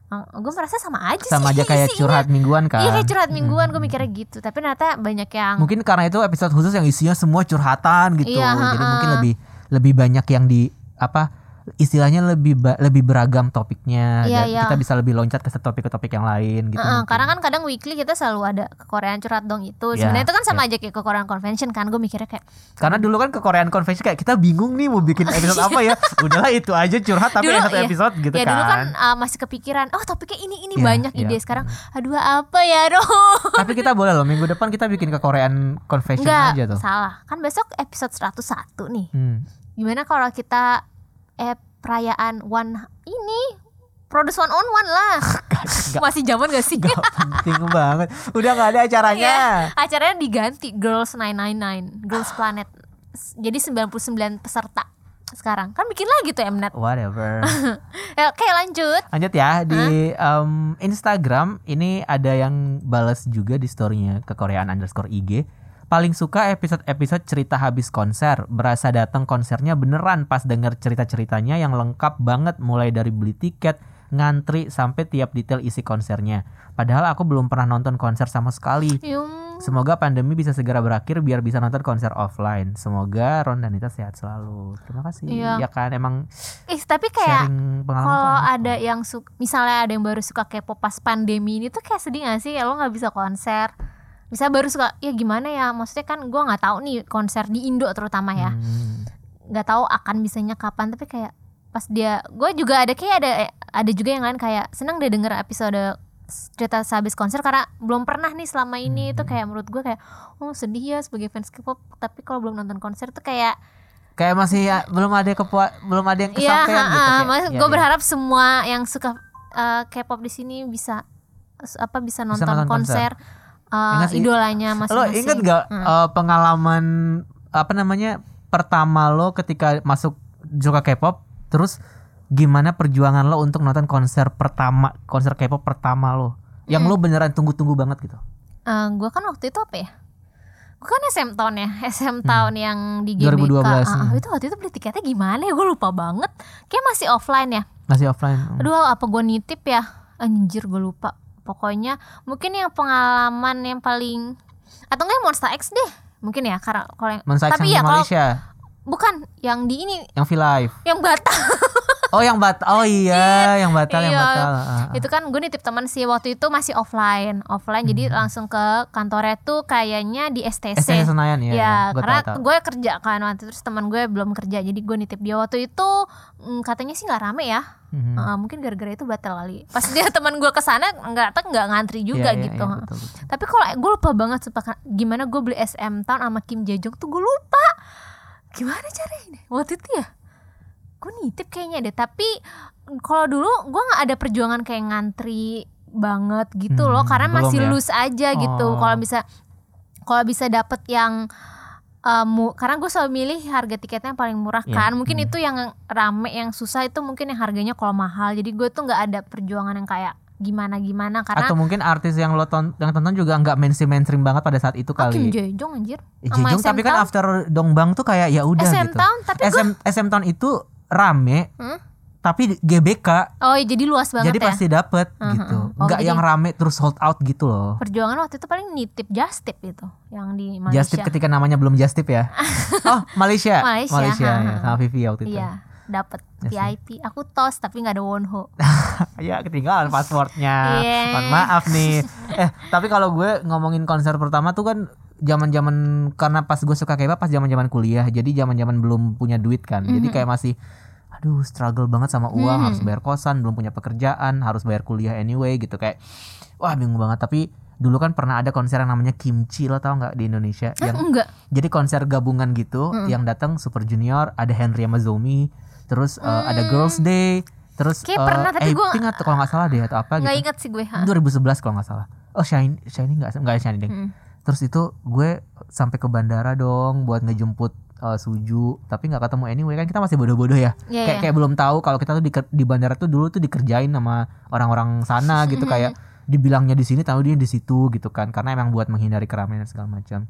gue merasa sama aja sama sih aja [LAUGHS] kayak isinya. curhat mingguan kan. Iya kayak curhat mingguan gue mikirnya gitu tapi ternyata banyak yang Mungkin karena itu episode khusus yang isinya semua curhatan gitu. Iya, Jadi ha-ha. mungkin lebih lebih banyak yang di apa istilahnya lebih lebih beragam topiknya Iya, dan iya. kita bisa lebih loncat ke topik ke topik yang lain gitu. Mungkin. karena kan kadang weekly kita selalu ada ke Korean curhat dong itu. Iya, Sebenarnya itu kan sama aja kayak ke Korean convention kan. Gue mikirnya kayak Karena dulu kan ke Korean Convention kayak kita bingung nih mau bikin episode apa ya. [LAUGHS] Udahlah itu aja curhat tapi dulu satu ya, episode gitu ya kan. dulu kan uh, masih kepikiran, oh topiknya ini ini Iya, banyak iya. ide sekarang. Aduh apa ya [LAUGHS] dong? tapi kita boleh loh minggu depan kita bikin ke Korean Convention Enggak, aja tuh. salah. Kan besok episode 101 nih. Hmm. Gimana kalau kita eh perayaan one ini produce one on one lah. [LAUGHS] Nggak- Masih zaman gak sih? Gak penting banget. Udah nggak ada acaranya. Iya, acaranya diganti Girls 999, Girls Planet. Jadi 99 peserta sekarang. Kan bikin lagi tuh Mnet. Whatever. [LAUGHS] Ya, Oke, lanjut. Lanjut ya di em, Instagram ini ada yang balas juga di storynya ke Koreaan underscore IG. Paling suka episode-episode cerita habis konser. Berasa datang konsernya beneran pas denger cerita-ceritanya yang lengkap banget mulai dari beli tiket, ngantri sampai tiap detail isi konsernya. Padahal aku belum pernah nonton konser sama sekali. Yung Semoga pandemi bisa segera berakhir biar bisa nonton konser offline. Semoga Ron dan Nita sehat selalu. Terima kasih. Iya. Ya kan emang Ih, tapi kayak kalau ada yang suka misalnya ada yang baru suka K-pop pas pandemi ini tuh kayak sedih gak sih ya lo nggak bisa konser bisa baru suka ya gimana ya maksudnya kan gua nggak tahu nih konser di Indo terutama ya Hmm. nggak tahu akan bisanya kapan tapi kayak pas dia gue juga ada kayak ada ada juga yang lain kayak seneng deh denger episode cerita sehabis konser karena belum pernah nih selama ini itu kayak menurut gue kayak oh sedih ya sebagai fans K-pop tapi kalau belum nonton konser tuh kayak kayak masih ya, belum ada kepua belum ada yang Iya, kesampaian gitu ha-ha. kayak, iya, gue iya. berharap semua yang suka uh, K-pop di sini bisa apa bisa nonton, nonton konser, uh, Ingat idolanya lo masing-masing. inget gak Hmm. eh, pengalaman apa namanya pertama lo ketika masuk suka K-pop terus gimana perjuangan lo untuk nonton konser pertama konser K-pop pertama lo yang Hmm. lo beneran tunggu-tunggu banget gitu gue kan waktu itu apa ya? Gue kan SM Town ya, [LAUGHS] SM Town yang di GBK. 2012, Ah, ah, hmm. itu waktu itu beli tiketnya gimana ya? Gue lupa banget. Kayak masih offline ya. masih offline Aduh, apa gue nitip ya? Anjir, gue lupa. Pokoknya mungkin yang pengalaman yang paling atau enggak Monster X deh. Mungkin ya karena kalau yang- tapi yang ya kalau Malaysia bukan yang di ini yang V Live yang Batam. [LAUGHS] oh yang bat oh iya yang batal yang Iya. batal Ah, ah. itu kan gue nitip teman sih waktu itu masih offline offline jadi Hmm. langsung ke kantornya tuh kayaknya di STC STC Senayan ya, ya Gua karena tahu, tahu. gue kerja kan waktu itu terus teman gue belum kerja jadi gue nitip dia waktu itu mm, katanya sih nggak rame ya Mhm. Uh, mungkin gara-gara itu batal kali pas dia [LAUGHS] teman gue ke sana nggak tak nggak ngantri juga Iya, iya, gitu iya, betul, betul. tapi kalau gue lupa banget sumpah kan, gimana gue beli SM Town sama Kim Jae Jong tuh gue lupa gimana caranya waktu itu ya gue nitip kayaknya deh. Tapi kalau dulu gue nggak ada perjuangan kayak ngantri banget gitu loh. Hmm, karena belum masih ya? loose aja gitu. Oh. kalau bisa kalau bisa dapet yang mu- karena gue selalu milih harga tiketnya yang paling murah Iya, kan. Mungkin hmm. itu yang rame yang susah itu mungkin yang harganya kalau mahal. Jadi gue tuh nggak ada perjuangan yang kayak gimana gimana karena atau mungkin artis yang lo ton yang tonton juga nggak mainstream mainstream banget pada saat itu Oh, Kim kali. Jae Jong anjir. Eh, Jejong tapi kan after Dongbang tuh kayak ya udah SM gitu. Town tapi SM SM Town itu rame, Hmm? tapi GBK oh iya, jadi luas banget jadi ya pasti dapet Hmm, gitu. hmm. Oh, Enggak jadi- yang rame terus sold out gitu loh. perjuangan waktu itu paling nitip just tip itu yang di Malaysia Just tip ketika namanya belum just tip ya. [LAUGHS] oh, Malaysia. Malaysia, ya, ha, ha. sama Vivi waktu itu. iya dapat Yes, VIP aku tos tapi nggak ada Wonho [LAUGHS] Ya ketinggalan passwordnya. Mohon maaf nih. Eh tapi kalau gue ngomongin konser pertama tuh kan zaman-zaman karena pas gue suka K-pop pas zaman-zaman kuliah. Jadi zaman-zaman belum punya duit kan. Jadi kayak masih aduh struggle banget sama uang, harus bayar kosan, belum punya pekerjaan, harus bayar kuliah anyway gitu. Kayak wah bingung banget. Tapi dulu kan pernah ada konser yang namanya Kimchi lo tau nggak di Indonesia? Hah, yang enggak. jadi konser gabungan gitu Mm-mm. yang datang Super Junior ada Henry sama Zomi terus eh, ada Mm. Girls Day terus Kayak pernah, tapi gua- Aping atau kalau nggak salah deh atau apa nggak gitu. ingat sih gue ha. 2011 kalau nggak salah. Oh Shiny Shiny nggak nggak Shiny deh. Mm. terus itu gue sampai ke bandara dong buat ngejemput eh, Suju tapi nggak ketemu anyway kan kita masih bodoh-bodoh ya. Iya, kayak iya. kayak belum tahu kalau kita tuh di, di bandara tuh dulu tuh dikerjain sama orang-orang sana [LAUGHS] gitu. Kayak dibilangnya di sini tahu dia di situ gitu kan. Karena emang buat menghindari keramaian dan segala macam.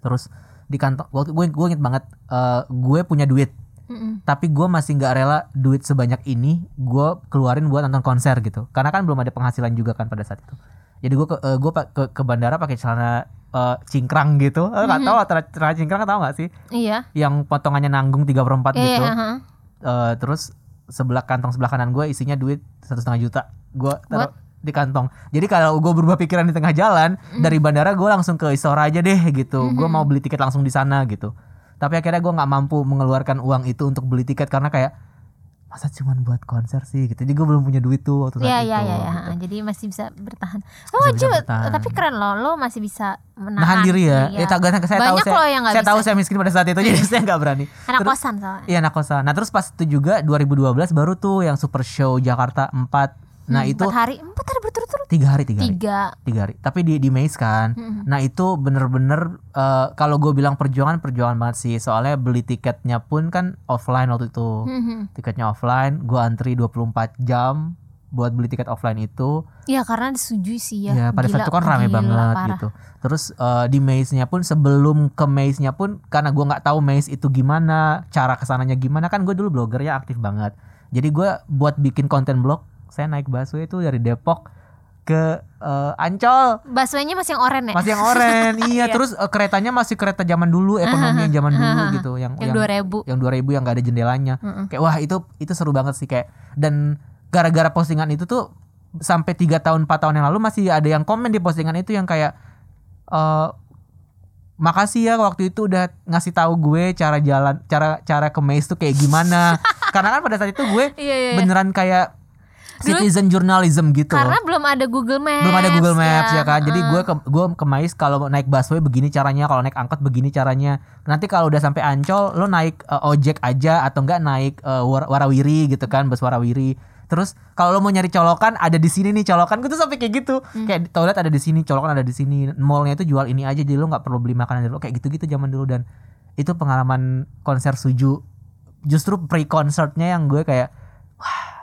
Terus di kantong waktu gue gue inget banget eh, gue punya duit. Mm-mm. tapi gue masih nggak rela duit sebanyak ini gue keluarin buat nonton konser gitu. Karena kan belum ada penghasilan juga kan pada saat itu. Jadi gue ke eh, gue pa- ke, ke bandara pakai celana eh, cingkrang gitu. Eh, nggak tahu celana celana cingkrang tahu nggak sih? Iya. Yang potongannya nanggung tiga per empat Iya, gitu. iya, ha. Eh, terus sebelah kantong sebelah kanan gue isinya duit satu setengah juta. Gue taruh di kantong. Jadi kalau gue berubah pikiran di tengah jalan dari bandara gue langsung ke Istora aja deh gitu. Gue mau beli tiket langsung di sana gitu. Tapi akhirnya gue nggak mampu mengeluarkan uang itu untuk beli tiket karena kayak masa cuman buat konser sih gitu jadi gue belum punya duit tuh waktu saat Iya itu iya iya ya. gitu. jadi masih bisa bertahan. Bisa- Oh coba bertahan. tapi keren loh, lo masih bisa menahan nahan diri ya Iya. ya tak saya tahu Banyak saya, loh yang nggak saya tahu bisa. saya miskin pada saat itu jadi saya nggak berani Anak Terus- kosan soalnya. Iya anak kosan. Nah terus pas itu juga 2012 baru tuh yang Super Show Jakarta 4 Nah Hmm, itu empat hari, empat hari berturut-turut. tiga hari tiga hari Tiga. tiga hari. Tapi di di Maze kan. Mm-mm. Nah itu bener-bener eh, kalau gue bilang perjuangan perjuangan banget sih. Soalnya beli tiketnya pun kan offline waktu itu. Mhm. Tiketnya offline. Gue antri 24 jam buat beli tiket offline itu. Iya karena disetujui sih ya. Ya, pada Gila, saat itu kan rame gila, banget parah. gitu. Terus eh, di maze-nya pun sebelum ke maze-nya pun karena gua nggak tahu maze itu gimana, cara ke sananya gimana kan gue dulu blogernya aktif banget. Jadi gua buat bikin konten blog, saya naik busway itu dari Depok ke eh, Ancol. Busway-nya masih yang oranye ya? Masih yang oren, [LAUGHS] iya. Terus eh, keretanya masih kereta zaman dulu, ekonomi yang zaman dulu gitu, yang yang dua ribu. yang 2000 yang gak ada jendelanya. Kayak wah itu itu seru banget sih kayak dan gara-gara postingan itu tuh sampai tiga tahun 4 tahun yang lalu masih ada yang komen di postingan itu yang kayak eh makasih ya waktu itu udah ngasih tahu gue cara jalan cara cara ke maze tuh kayak gimana. [LAUGHS] Karena kan pada saat itu gue Iya iya. iya. beneran kayak citizen journalism gitu. Karena belum ada Google Maps. belum ada Google Maps ya, kan. Jadi gue ke gue ke Mais kalau naik busway begini caranya, kalau naik angkot begini caranya. Nanti kalau udah sampai Ancol lo naik eh, ojek aja atau enggak naik eh, war- warawiri gitu kan, bus warawiri. Terus kalau lo mau nyari colokan ada di sini nih colokan gue tuh sampai kayak gitu. Hmm. Kayak toilet ada di sini, colokan ada di sini. Mallnya itu jual ini aja jadi lo nggak perlu beli makanan dulu kayak gitu-gitu zaman dulu dan itu pengalaman konser Suju. Justru pre-concertnya yang gue kayak wah,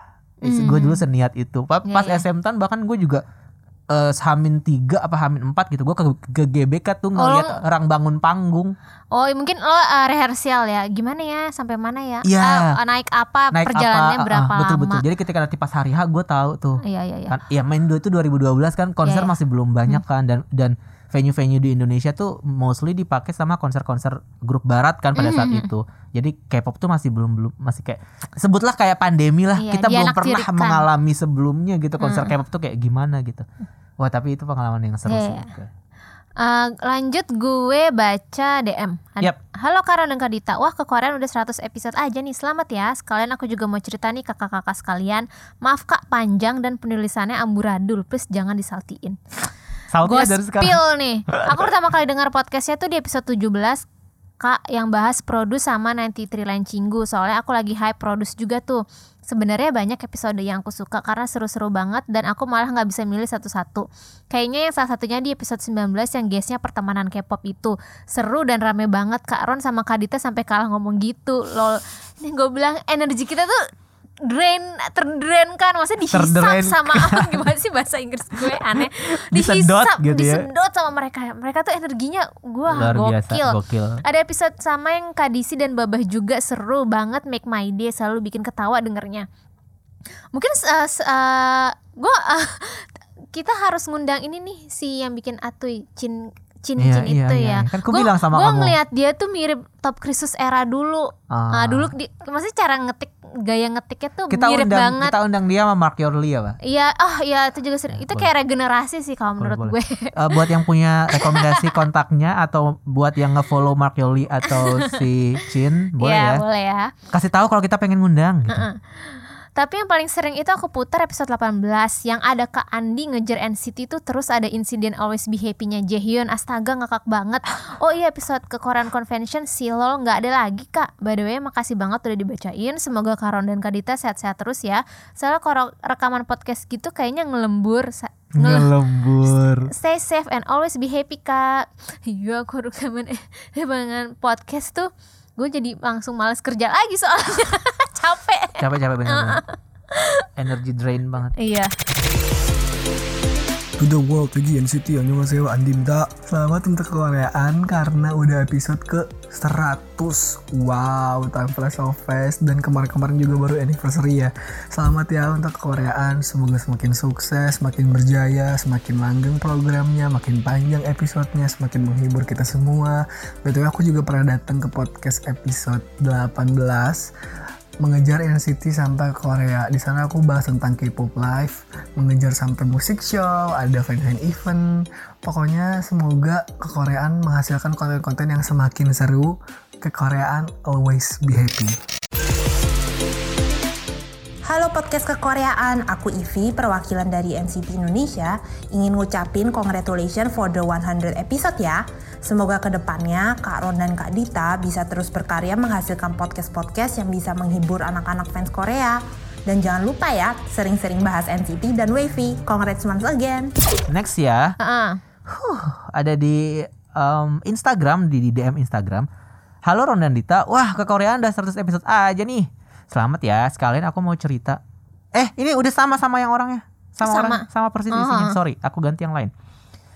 Hmm. gue dulu seniat itu. Iya, Pas iya. SM Tan bahkan gue juga eh Hamin 3 apa Hamin 4 gitu gue ke, ke GBK tuh ngeliat orang bangun panggung Oh mungkin lo uh, rehearsal ya. Gimana ya? Sampai mana ya? Iya. Ah, naik apa? naik perjalanannya apa berapa ah, betul betul lama? jadi ketika nanti pas hari H gue tahu tuh Iya iya iya. kan ya main dua itu 2012 kan konser Iya, iya. masih belum banyak kan dan dan venue-venue di Indonesia tuh mostly dipakai sama konser-konser grup barat kan pada saat Mhm. itu jadi K-pop tuh masih belum belum masih kayak sebutlah kayak pandemi lah Iya, kita belum pernah dianaktirikan. mengalami sebelumnya gitu konser Mhm. K-pop tuh kayak gimana gitu wah tapi itu pengalaman yang seru sih Iya. Oke. Eh, lanjut gue baca DM. Yap. Halo Karen dan Kadita. Wah ke Korean udah 100 episode aja nih. Selamat ya. Sekalian aku juga mau cerita nih kakak-kakak sekalian. Maaf kak panjang dan penulisannya amburadul. Please jangan disaltiin. Gue Saltnya dari sekarang spill nih. Aku pertama kali dengar podcastnya tuh di episode 17 Kak yang bahas produce sama 93 Line Cinggu Soalnya aku lagi hype produce juga tuh Sebenarnya banyak episode yang aku suka karena seru-seru banget dan aku malah nggak bisa milih satu-satu. Kayaknya yang salah satunya di episode 19 yang guestnya pertemanan K-pop itu seru dan rame banget Kak Ron sama Kak Dita sampai kalah ngomong gitu. Lol. Ini gue bilang energi kita tuh drain terdrain kan maksudnya dihisap Terdrain. sama [LAUGHS] gimana sih bahasa Inggris gue aneh [LAUGHS] Disedot dihisap gitu ya. disedot sama mereka mereka tuh energinya gue biasa gokil gokil ada episode sama yang Kadisi dan Babah juga seru banget make my day selalu bikin ketawa dengernya mungkin uh, gue [LAUGHS] kita harus ngundang ini nih si yang bikin Atuy Cin Cin Iya, Cin iya, itu iya. ya Kan bilang sama gua kamu. ngeliat dia tuh mirip Top Krisus era dulu Nah, Ah. dulu di, maksudnya cara ngetik gaya ngetiknya tuh kita mirip undang banget kita undang dia sama Mark Yorli ya pak Iya, oh iya itu juga sering. Itu boleh. kayak regenerasi sih kalau menurut Boleh, gue. [LAUGHS] Eh, buat yang punya rekomendasi [LAUGHS] kontaknya atau buat yang ngefollow Mark Yoli atau [LAUGHS] si Chin boleh Iya, ya boleh ya. kasih tahu kalau kita pengen ngundang gitu. Heeh. Tapi yang paling sering itu aku putar episode 18 yang ada Kak Andi ngejar NCT itu terus ada insiden Always Be Happy-nya Jaehyun. Astaga ngakak banget. Oh iya episode ke Korean Convention si LOL nggak ada lagi Kak. By the way makasih banget udah dibacain. Semoga Karon dan Kadita sehat-sehat terus ya. Soalnya kalau rekaman podcast gitu kayaknya ngelembur. Ngelembur. [LAUGHS] Stay safe and always be happy kak Iya aku rekaman [LAUGHS] rekaman podcast tuh Gue jadi langsung males kerja lagi soalnya. [LAUGHS] Capek. Capek capek bener [LAUGHS] Energy drain banget. Iya to the world lagi yang situ yang nyongasewa andimda selamat untuk kekoreaan karena udah episode ke 100 wow time flash so fast. Dan kemarin-kemarin juga baru anniversary ya. Selamat ya untuk kekoreaan. Semoga semakin sukses semakin berjaya semakin langgeng programnya makin panjang episodenya semakin menghibur kita semua. Betul aku juga pernah datang ke podcast episode 18 mengejar NCT sampai Korea. Di sana aku bahas tentang K-pop live, mengejar sampai musik show, ada fan-fan event. Pokoknya semoga kekoreaan menghasilkan konten-konten yang semakin seru. Kekoreaan always be happy. Halo podcast kekoreaan, aku Ivi, perwakilan dari NCT Indonesia, ingin ngucapin congratulations for the 100 episode ya. Semoga ke depannya Kak Ron dan Kak Dita bisa terus berkarya menghasilkan podcast-podcast yang bisa menghibur anak-anak fans Korea. Dan jangan lupa ya, sering-sering bahas NCT dan Wavy. Congrats once again. Next ya. Heeh. ada di um, Instagram di, di DM Instagram. Halo Ron dan Dita. Wah, ke Korea udah 100 episode aja nih. Selamat ya. Sekalian aku mau cerita. Eh, ini udah sama sama yang orangnya. Sama, Sama. orang sama persis isinya. Oh. Sorry, aku ganti yang lain.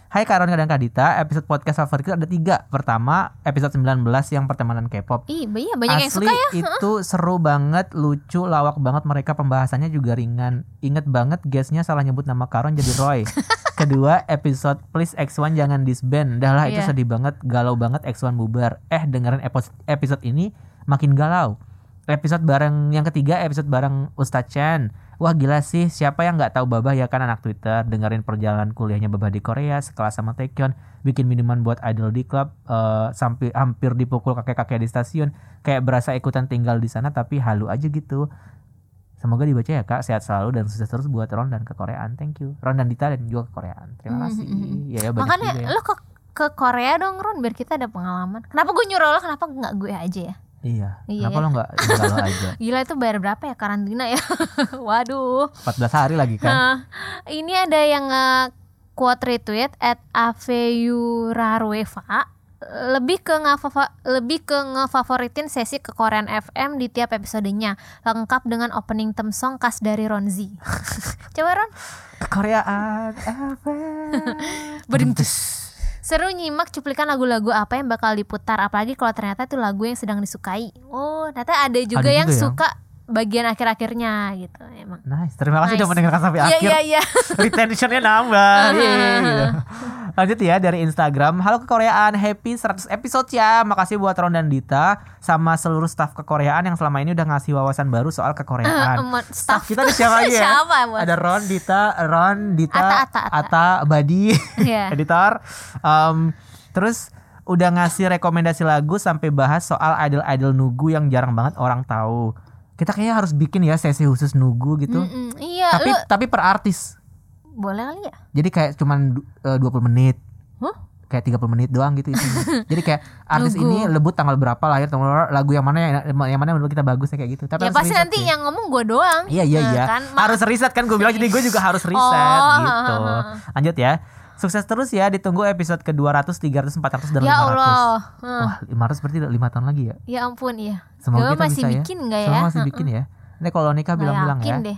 Hai Karon dan Kak Dita, episode podcast favoritku ada tiga. Pertama, episode 19 yang pertemanan K-pop. Ih, iya banyak yang Asli suka ya itu [LAUGHS] seru banget, lucu, lawak banget mereka pembahasannya juga ringan. Ingat banget guestnya salah nyebut nama Karon jadi Roy. [LAUGHS] Kedua episode Please X1 jangan disband. Dah lah itu Iya. sedih banget, galau banget X1 bubar. Eh dengerin episode ini makin galau. Episode bareng yang ketiga episode bareng Ustadz Chen. Wah gila sih, siapa yang nggak tahu Babah ya kan anak Twitter dengerin perjalanan kuliahnya Babah di Korea sekelas sama Taekyon, bikin minuman buat idol di klub, eh, sampai hampir dipukul kakek-kakek di stasiun, kayak berasa ikutan tinggal di sana tapi halu aja gitu. Semoga dibaca ya kak, sehat selalu dan sukses terus buat Ron dan ke Koreaan. Thank you. Ron dan Dita dan juga ke Koreaan. Terima kasih. Ya, ya banyak Makanya juga ya. lo ke, ke Korea dong Ron Biar kita ada pengalaman Kenapa gue nyuruh lo Kenapa nggak gue aja ya Iya. Iya Kenapa ya. lo nggak galau [LAUGHS] aja? Gila itu bayar berapa ya karantina ya [LAUGHS] Waduh 14 hari lagi kan? Nah, ini ada yang nge quote retweet at Aveyurarueva lebih ke lebih ke ngefavoritin sesi ke Korean FM di tiap episodenya lengkap dengan opening theme song khas dari Ronzi. [LAUGHS] Coba Ron. Kekoreaan. apa? Berdentes. Seru nyimak cuplikan lagu-lagu apa yang bakal diputar apalagi kalau ternyata itu lagu yang sedang disukai. Oh, ternyata ada juga Ada yang juga ya? suka bagian akhir-akhirnya gitu emang. Nice. Terima kasih Nice. udah mendengarkan sampai Iya akhir. iya iya. [LAUGHS] retentionnya nambah [LAUGHS] Yeay, gitu. lanjut ya dari Instagram halo kekoreaan happy 100 episode ya makasih buat Ron dan Dita sama seluruh staff kekoreaan yang selama ini udah ngasih wawasan baru soal kekoreaan [LAUGHS] Emang staff staff kita ada siapa ya Siapa, ada Ron Dita Ron Dita Ata, Ata, Ata. Badi Iya. editor Em, terus udah ngasih rekomendasi lagu sampai bahas soal idol-idol nugu yang jarang banget orang tahu kita kayaknya harus bikin ya sesi khusus nugu gitu Mm-mm, iya, tapi lu tapi per artis boleh kali ya? jadi kayak cuman du- eh, 20 menit. Hah? Kayak 30 menit doang gitu. [LAUGHS] Jadi kayak artis Nugu. ini lebut tanggal berapa lahir tanggal berapa, lagu yang mana yang, yang mana menurut kita bagus kayak gitu. Tapi Ya pasti riset nanti sih. yang ngomong gue doang. Iya iya Nah, iya. kan, harus riset kan gue bilang jadi gue juga harus riset Oh, gitu. [LAUGHS] Lanjut ya. Sukses terus ya ditunggu episode ke 200, 300, 400 dan 500. Ya Allah. Hmm. Wah, 500 berarti 5 tahun lagi ya. Ya ampun iya. Semoga Gue kita masih bisa bikin ya. nggak ya? Semoga masih bikin ya. Ini kalau nikah bilang-bilang ya. deh.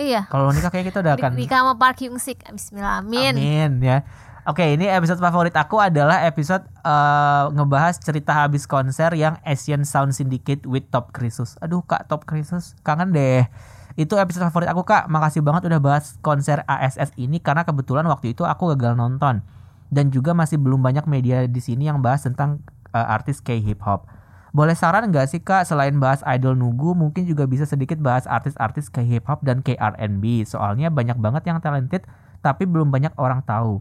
Iya. Kalau nikah kayak kita udah akan Nikah sama Park Hyung Sik. Bismillah. Amin. Amin ya. Oke, ini episode favorit aku adalah episode eh, ngebahas cerita habis konser yang Asian Sound Syndicate with Top Krisus. Aduh, Kak Top Krisus, kangen deh. Itu episode favorit aku, Kak. Makasih banget udah bahas konser ASS ini karena kebetulan waktu itu aku gagal nonton. Dan juga masih belum banyak media di sini yang bahas tentang eh, artis K-hip hop. Boleh saran nggak sih kak selain bahas idol nugu mungkin juga bisa sedikit bahas artis-artis K-hip hop dan K-R&B soalnya banyak banget yang talented tapi belum banyak orang tahu.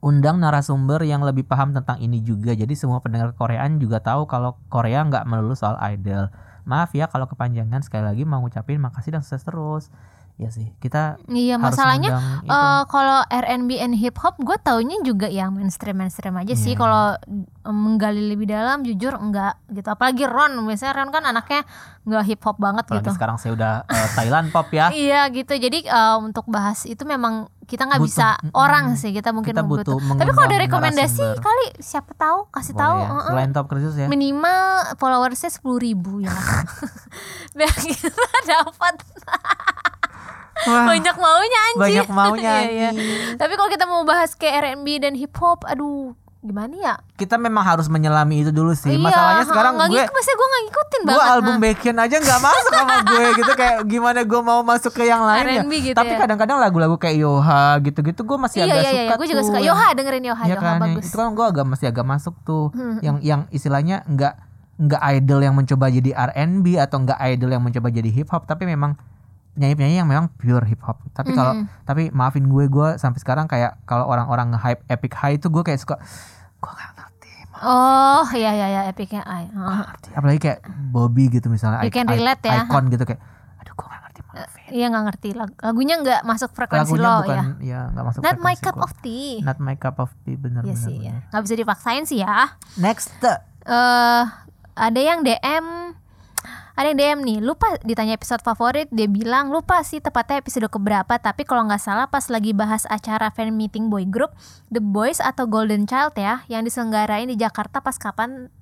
Undang narasumber yang lebih paham tentang ini juga jadi semua pendengar Koreaan juga tahu kalau Korea nggak melulu soal idol. Maaf ya kalau kepanjangan sekali lagi mau ngucapin makasih dan sukses terus ya sih kita Iya harus masalahnya eh kalau R&B and hip hop gue taunya juga yang mainstream mainstream aja sih. Iya, kalau eh, menggali lebih dalam jujur enggak gitu. Apalagi Ron misalnya Ron kan anaknya nggak hip hop banget Apalagi gitu. sekarang saya udah eh, Thailand pop ya. [LAUGHS] Iya gitu. Jadi eh, untuk bahas itu memang kita nggak Butuh, bisa orang sih. Kita mungkin Kita butuh tapi kalau ada rekomendasi narasumber. kali siapa tahu kasih Boleh tahu ya. selain top krisis ya. Minimal followersnya sepuluh ribu ya. [LAUGHS] [LAUGHS] Biar kita dapat Wah, banyak maunya anjir banyak maunya [LAUGHS] Iya, iya. tapi kalau kita mau bahas kayak R&B dan hip hop aduh gimana ya kita memang harus menyelami itu dulu sih Iya, masalahnya ha, sekarang nggak gue maksudnya gue nggak ngikutin gue banget album. Baekhyun aja nggak masuk sama [LAUGHS] gue gitu kayak gimana gue mau masuk ke yang lain ya gitu tapi ya. kadang-kadang lagu-lagu kayak Yoha gitu-gitu gue masih iya agak iya suka iya gue juga suka Yoha dengerin Yoha Iya Yoha kan, bagus itu kan gue agak masih agak masuk tuh, Hmm. yang yang istilahnya nggak nggak idol yang mencoba jadi R&B atau nggak idol yang mencoba jadi hip hop, tapi memang penyanyi-penyanyi yang memang pure hip hop. Tapi kalau Hmm. tapi maafin gue, gue sampai sekarang kayak kalau orang-orang nge-hype Epic High itu gue kayak suka, gue nggak ngerti, ma- oh iya iya iya epicnya gua Heeh. nggak ngerti. Apalagi kayak Bobby gitu misalnya, You i- can i- relate ya. icon gitu kayak, aduh gue nggak ngerti maafin. iya nggak ngerti Lag- lagunya nggak masuk frekuensi Lagunya lo bukan, ya ya nggak masuk. not my cup gua. of tea Not my cup of tea, bener Iya bener, sih bener. ya nggak bisa dipaksain sih ya Next, eh ada yang DM ada yang DM nih lupa ditanya episode favorit dia bilang lupa sih tepatnya episode keberapa tapi kalau nggak salah pas lagi bahas acara fan meeting boy group The Boys atau Golden Child ya yang diselenggarain di Jakarta pas kapan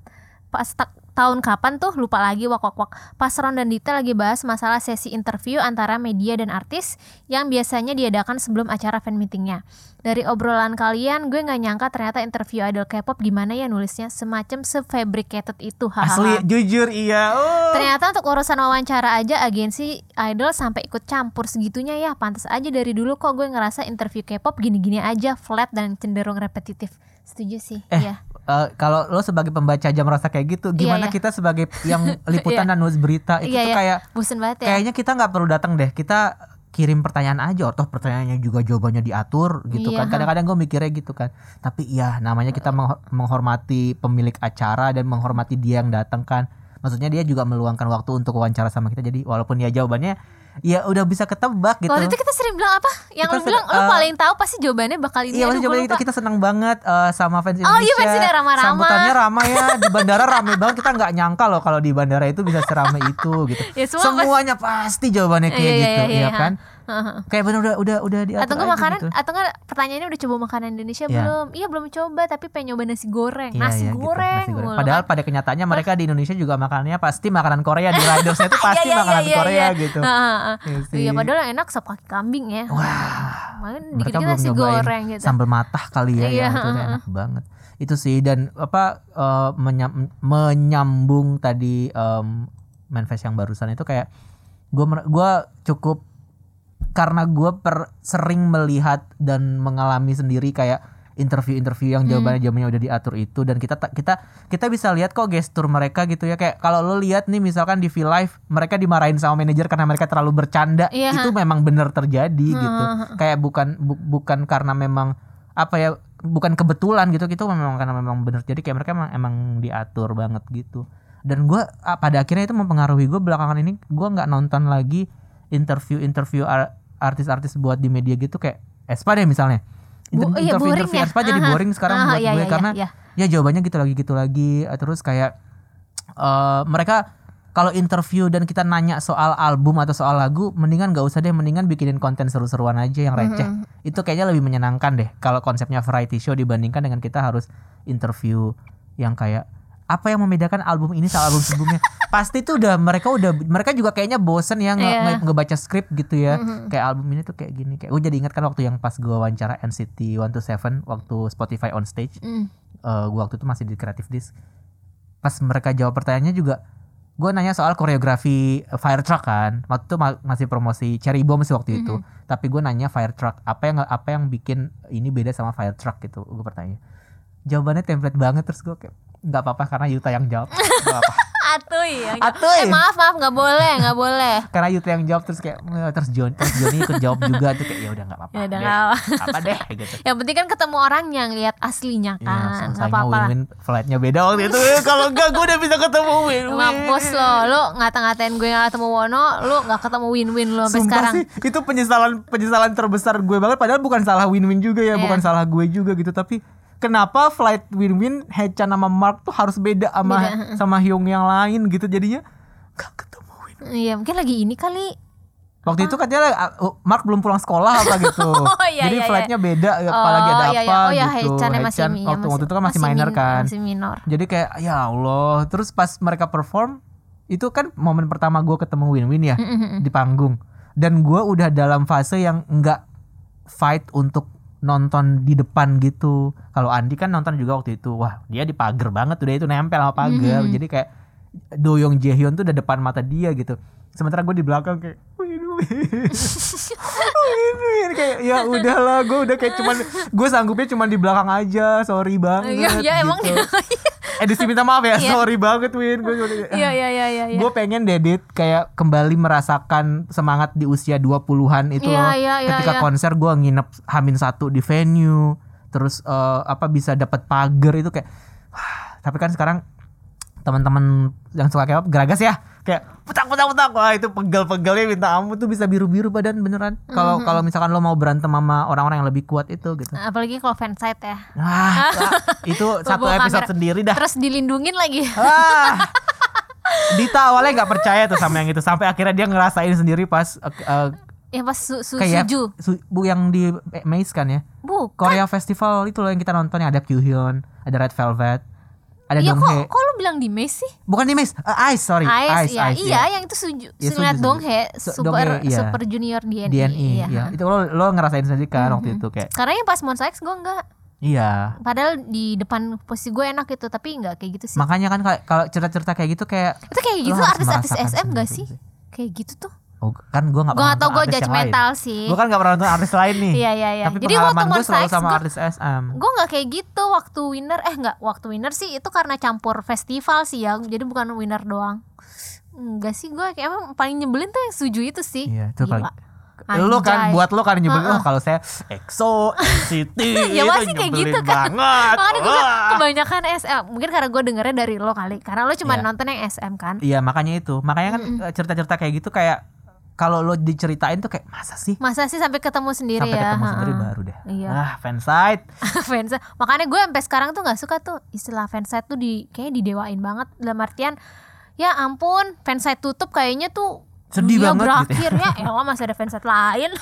pas ta- tahun kapan tuh lupa lagi wak wak wak pas Ron dan Dita lagi bahas masalah sesi interview antara media dan artis yang biasanya diadakan sebelum acara fan meetingnya dari obrolan kalian gue nggak nyangka ternyata interview idol K-pop gimana ya nulisnya semacam sefabricated itu hahaha. asli jujur iya. Oh. Ternyata untuk urusan wawancara aja agensi idol sampai ikut campur segitunya ya. Pantas aja dari dulu kok gue ngerasa interview K-pop gini-gini aja flat dan cenderung repetitif. Setuju sih. Eh, ya. Eh, kalau lo sebagai pembaca aja merasa kayak gitu, gimana iya. kita sebagai [LAUGHS] yang liputan dan nulis berita itu Iya, tuh iya. kayak banget ya. kayaknya kita nggak perlu datang deh. Kita kirim pertanyaan aja, toh pertanyaannya juga jawabannya diatur gitu Iya, kan. Kadang-kadang gue mikirnya gitu kan. Tapi ya namanya kita mengho- menghormati pemilik acara dan menghormati dia yang datang kan. Maksudnya dia juga meluangkan waktu untuk wawancara sama kita. Jadi walaupun ya jawabannya ya udah bisa ketebak gitu. Waktu itu kita sering bilang apa? Yang Kita lu bilang lu eh, paling tahu pasti jawabannya bakal ini. Iya jawabannya kita, kita senang banget eh, sama fans Indonesia. Oh, iya, fans Indonesia ramah-ramah. Sambutannya ramai ya di bandara ramai [LAUGHS] banget. Kita nggak nyangka loh kalau di bandara itu bisa seramai itu gitu. [LAUGHS] Ya, semua Semuanya pasti jawabannya kayak Iya, gitu, iya, ya iya. kan? Heeh. Kayak bener udah udah udah diatur atau enggak makanan gitu. atau enggak pertanyaannya udah coba makanan Indonesia Iya. belum? Iya belum coba tapi pengen nyoba nasi goreng. Iya, nasi, iya, gitu, goreng. nasi goreng. mulu Padahal kan. pada kenyataannya mereka di Indonesia juga makanannya pasti makanan Korea di ridersnya itu [LAUGHS] pasti Iya, iya, makanan iya, iya, Korea iya. gitu. Iya. Iya padahal yang enak sop kaki kambing ya. Wah, Makan mereka belum nasi goreng gitu. sambal matah kali ya Iya, yang itu enak banget itu sih dan apa eh, menyam- menyambung tadi em, manifest yang barusan itu kayak gue gua cukup karena gue per sering melihat dan mengalami sendiri kayak interview-interview yang jawabannya jawabannya udah diatur itu. Dan kita ta- kita kita bisa lihat kok gestur mereka gitu ya. Kayak kalau lo lihat nih misalkan di V Live mereka dimarahin sama manajer karena mereka terlalu bercanda. Iya. itu memang bener terjadi gitu. Hmm. kayak bukan bu- bukan karena memang apa ya bukan kebetulan gitu. Gitu memang karena memang bener jadi kayak mereka emang, emang diatur banget gitu. Dan gue pada akhirnya itu mempengaruhi gue belakangan ini gue nggak nonton lagi interview interview artis-artis buat di media gitu kayak Espa deh misalnya Bu- Inter- iya, interview interview ya. Espa jadi Aha. boring sekarang Aha, buat iya, gue iya, karena iya. ya jawabannya gitu lagi gitu lagi terus kayak eh mereka kalau interview dan kita nanya soal album atau soal lagu mendingan nggak usah deh mendingan bikinin konten seru-seruan aja yang receh itu kayaknya lebih menyenangkan deh kalau konsepnya variety show dibandingkan dengan kita harus interview yang kayak apa yang membedakan album ini sama album sebelumnya? [LAUGHS] Pasti tuh udah mereka udah mereka juga kayaknya bosen ya nge- Iya. nge- ngebaca skrip gitu ya. Kayak album ini tuh kayak gini. Kayak gue jadi ingat kan waktu yang pas gue wawancara NCT 127 waktu Spotify on stage. Mm. eh gue waktu itu masih di Creative Disc. Pas mereka jawab pertanyaannya juga gue nanya soal koreografi Fire Truck kan. Waktu itu ma- masih promosi Cherry Bomb sih waktu itu. Tapi gue nanya Fire Truck apa yang apa yang bikin ini beda sama Fire Truck gitu? Gue bertanya. Jawabannya template banget terus gue kayak nggak apa-apa karena Yuta yang jawab [LAUGHS] nggak apa Atuy. yang- Atuy. Eh maaf maaf nggak boleh nggak boleh. [LAUGHS] Karena Yuta yang jawab terus kayak "Eh, terus Jon terus Joni ikut jawab juga tuh kayak ya udah nggak apa-apa. Ya udah nggak apa. Nggak apa deh gitu. Yang penting kan ketemu orang yang lihat aslinya Iya, kan. Nggak apa-apa. lah. win-win flightnya beda waktu itu. Kalau enggak gue udah bisa ketemu win-win. Mampus lo, lo ngata-ngatain gue yang ketemu Wono, lo nggak ketemu win-win lo sampai Sumpah sekarang. sih, itu penyesalan penyesalan terbesar gue banget. Padahal bukan salah win-win juga ya, Iya. bukan salah gue juga gitu. Tapi kenapa flight win-win Hechan sama Mark tuh harus beda sama Beda. sama Hyung yang lain gitu jadinya gak ketemu win. Iya mungkin lagi ini kali. Waktu itu katanya uh, Mark belum pulang sekolah apa gitu. [LAUGHS] Oh, iya, Jadi iya, flightnya beda apalagi ada iya, apa iya. Oh ya gitu. Hechan masih, Haechan iya, waktu, waktu itu kan masih, masih minor min- kan. Masih minor. Jadi kayak ya Allah, terus pas mereka perform itu kan momen pertama gue ketemu Win-Win ya di panggung. Dan gue udah dalam fase yang enggak fight untuk nonton di depan gitu. Kalau Andi kan nonton juga waktu itu. Wah, dia di pagar banget udah itu nempel sama pagar. Jadi kayak Doyong Jaehyun tuh udah depan mata dia gitu. Sementara gue di belakang kayak. Win-Win kayak ya udahlah gue udah kayak cuman gue sanggupnya cuman di belakang aja. Sorry banget. Iya, iya, emang gitu. [LAUGHS] Edisi minta maaf ya, Iya. sorry banget Win. Gue Iya iya iya iya. gue pengen Dedit kayak kembali merasakan semangat di usia 20-an itu Iya, loh. iya, iya, Ketika iya. konser gue nginep Hamin satu di venue, terus eh, apa bisa dapat pagar itu kayak wah, tapi kan sekarang teman-teman yang suka K-pop geragas ya. Kayak putak putak putak wah itu pegel-pegelnya minta ampun tuh bisa biru-biru badan beneran. Kalau Mhm. kalau misalkan lo mau berantem sama orang-orang yang lebih kuat itu gitu. Apalagi kalau fansite ya. Wah, [LAUGHS] wah, itu satu episode kamera. sendiri dah. Terus dilindungin lagi. Ah. [LAUGHS] Dita awalnya nggak percaya tuh sama yang itu sampai akhirnya dia ngerasain sendiri pas eh, eh, yang pas su, su, kayak suju. su- bu yang di Maze kan ya Bukan. Korea Festival itu loh yang kita nonton yang ada Kyuhyun ada Red Velvet ada Iya kok, Donghae kok lu bilang di Messi? bukan di Maze eh, Ice sorry Ice, ya. Ice, iya, yang itu suju. Iya, Yeah, suju, Donghae, Su- super Donghae, iya. super junior DNI. DNI iya. ya itu lo lo ngerasain sendiri kan waktu itu kayak Karena yang pas Monsta X gue enggak. iya Padahal di depan posisi gue enak gitu, tapi enggak kayak gitu sih. makanya kan kalau cerita-cerita kayak gitu kayak itu kayak gitu artis-artis SM gak sendiri sih? Kayak gitu tuh. Oh kan gue pernah gak tau nonton gue artis yang lain. judgmental sih. gue kan nggak pernah nonton artis lain nih Iya iya iya. tapi Jadi pengalaman gue selalu sama artis SM gue nggak kayak gitu waktu winner eh nggak waktu winner sih itu karena campur festival sih ya jadi bukan winner doang enggak sih gue kayak emang paling nyebelin tuh yang setuju itu sih Iya, itu paling Lu kan Anjay. buat lu kan nyebelin Heeh. oh kalau saya EXO, NCT [LAUGHS] Ya itu pasti kayak nyebelin gitu kan. banget. makanya gue kebanyakan SM mungkin karena gue dengernya dari lo kali karena lo cuma Iya. nonton yang SM kan Iya, makanya itu. Makanya kan eh, cerita-cerita kayak gitu kayak kalau lo diceritain tuh kayak masa sih? masa sih sampai ketemu sendiri Sampai ya ketemu sendiri Heeh. baru deh. Iya. Ah, fansite. [LAUGHS] fans makanya gue sampai sekarang tuh nggak suka tuh istilah fansite tuh di kayaknya didewain banget dalam artian ya ampun fansite tutup kayaknya tuh Sedih dunia banget gitu berakhir ya elah masih ada fansite lain [LAUGHS]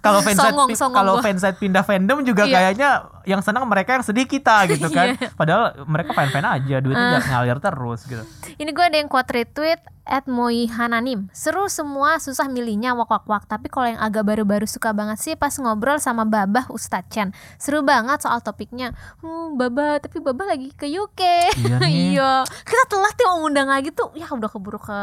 Kalau fansite songong kalau gua. fansite pindah fandom juga Iya. kayaknya yang senang mereka yang sedih kita [LAUGHS] gitu kan. Iya. Padahal mereka fan-fan aja, duitnya nggak ngalir terus gitu. Ini gue ada yang quote retweet at Moihananim Seru semua susah milihnya wak wak wak Tapi kalau yang agak baru-baru suka banget sih Pas ngobrol sama Babah Ustadz Chen Seru banget soal topiknya Hmm Babah tapi Babah lagi ke UK Iya. [LAUGHS] Iya Kita telat tuh ngundang lagi tuh Ya udah keburu ke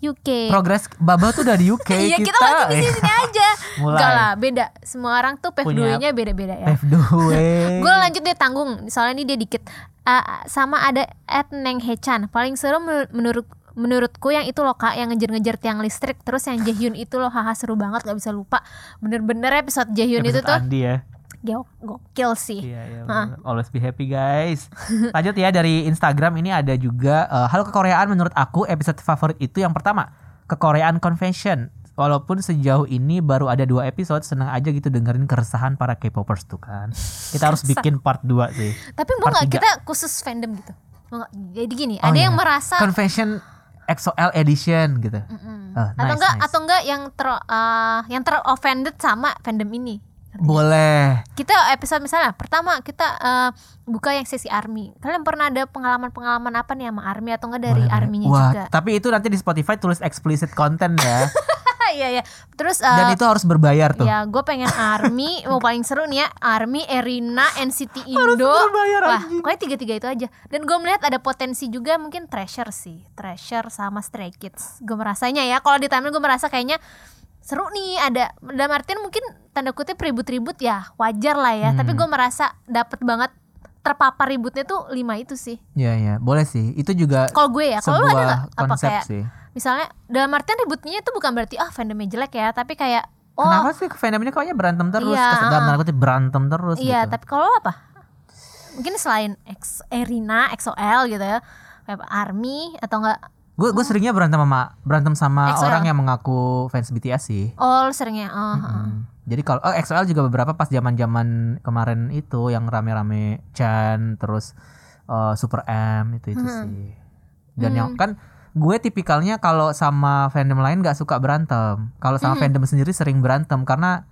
UK Progres Baba tuh udah di UK [LAUGHS] Iya kita, masih di sini [LAUGHS] aja. Mulai. Enggak lah beda. Semua orang tuh PF2 nya beda-beda ya. F2 [LAUGHS] Gue lanjut deh tanggung. Soalnya ini dia dikit. Ah, Sama ada at Neng Hechan. Paling seru menur- menurut menurutku yang itu loh kak yang ngejar-ngejar tiang listrik. Terus yang Jaehyun itu loh haha seru banget gak bisa lupa. Bener-bener episode Jaehyun itu Episode tuh Andi ya. Gok- gokil sih Iya, iya. Bener. Always be happy guys. [LAUGHS] Lanjut ya dari Instagram ini ada juga eh, halo kekoreaan menurut aku episode favorit itu yang pertama kekoreaan convention. Walaupun sejauh ini baru ada dua episode, senang aja gitu dengerin keresahan para K-popers tuh kan. Kita harus bikin part 2 sih. tapi mau nggak kita khusus fandom gitu Mau jadi gini Oh, ada iya. yang merasa Convention XOL edition gitu. Mm. Oh, atau nice, enggak nice. atau enggak yang ter eh, yang ter offended sama fandom ini Boleh. kita episode misalnya pertama kita eh, buka yang sesi army. Kalian pernah ada pengalaman-pengalaman apa nih sama army atau enggak dari Boleh, arminya Wah, juga? tapi itu nanti di Spotify tulis explicit content ya. [LAUGHS] iya iya. Terus Dan eh, itu harus berbayar tuh. ya gue pengen army. Mau paling seru nih ya army Erina NCT [LAUGHS] Indo. berbayar, wah anjing. pokoknya tiga tiga itu aja. Dan gue melihat ada potensi juga mungkin treasure sih. Treasure sama stray kids. Gue merasanya ya kalau di timeline gue merasa kayaknya seru nih ada dalam artian mungkin tanda kutip ribut-ribut ya wajar lah ya tapi gue merasa dapet banget terpapar ributnya tuh lima itu sih. Iya iya, boleh sih. Itu juga Kalau gue ya, kalau lu ada nggak apa konsep kayak sih. misalnya dalam artian ributnya itu bukan berarti ah fandomnya jelek ya, tapi kayak oh Kenapa sih fandom ini kayaknya berantem terus? Iya, Kes- dalam tanda kutip berantem terus iya, gitu. tapi kalau apa? Mungkin selain X, Erina, XOL gitu ya, kayak Army atau enggak? Gue gue seringnya berantem sama berantem sama XOL. orang yang mengaku fans BTS sih. Oh, seringnya. Oh, oh. Hmm. Jadi kalau oh, XL juga beberapa pas zaman-zaman kemarin itu yang rame-rame Chan terus eh, Super M itu itu Hmm. sih. Dan yang kan gue tipikalnya kalau sama fandom lain gak suka berantem. Kalau sama Hmm. fandom sendiri sering berantem karena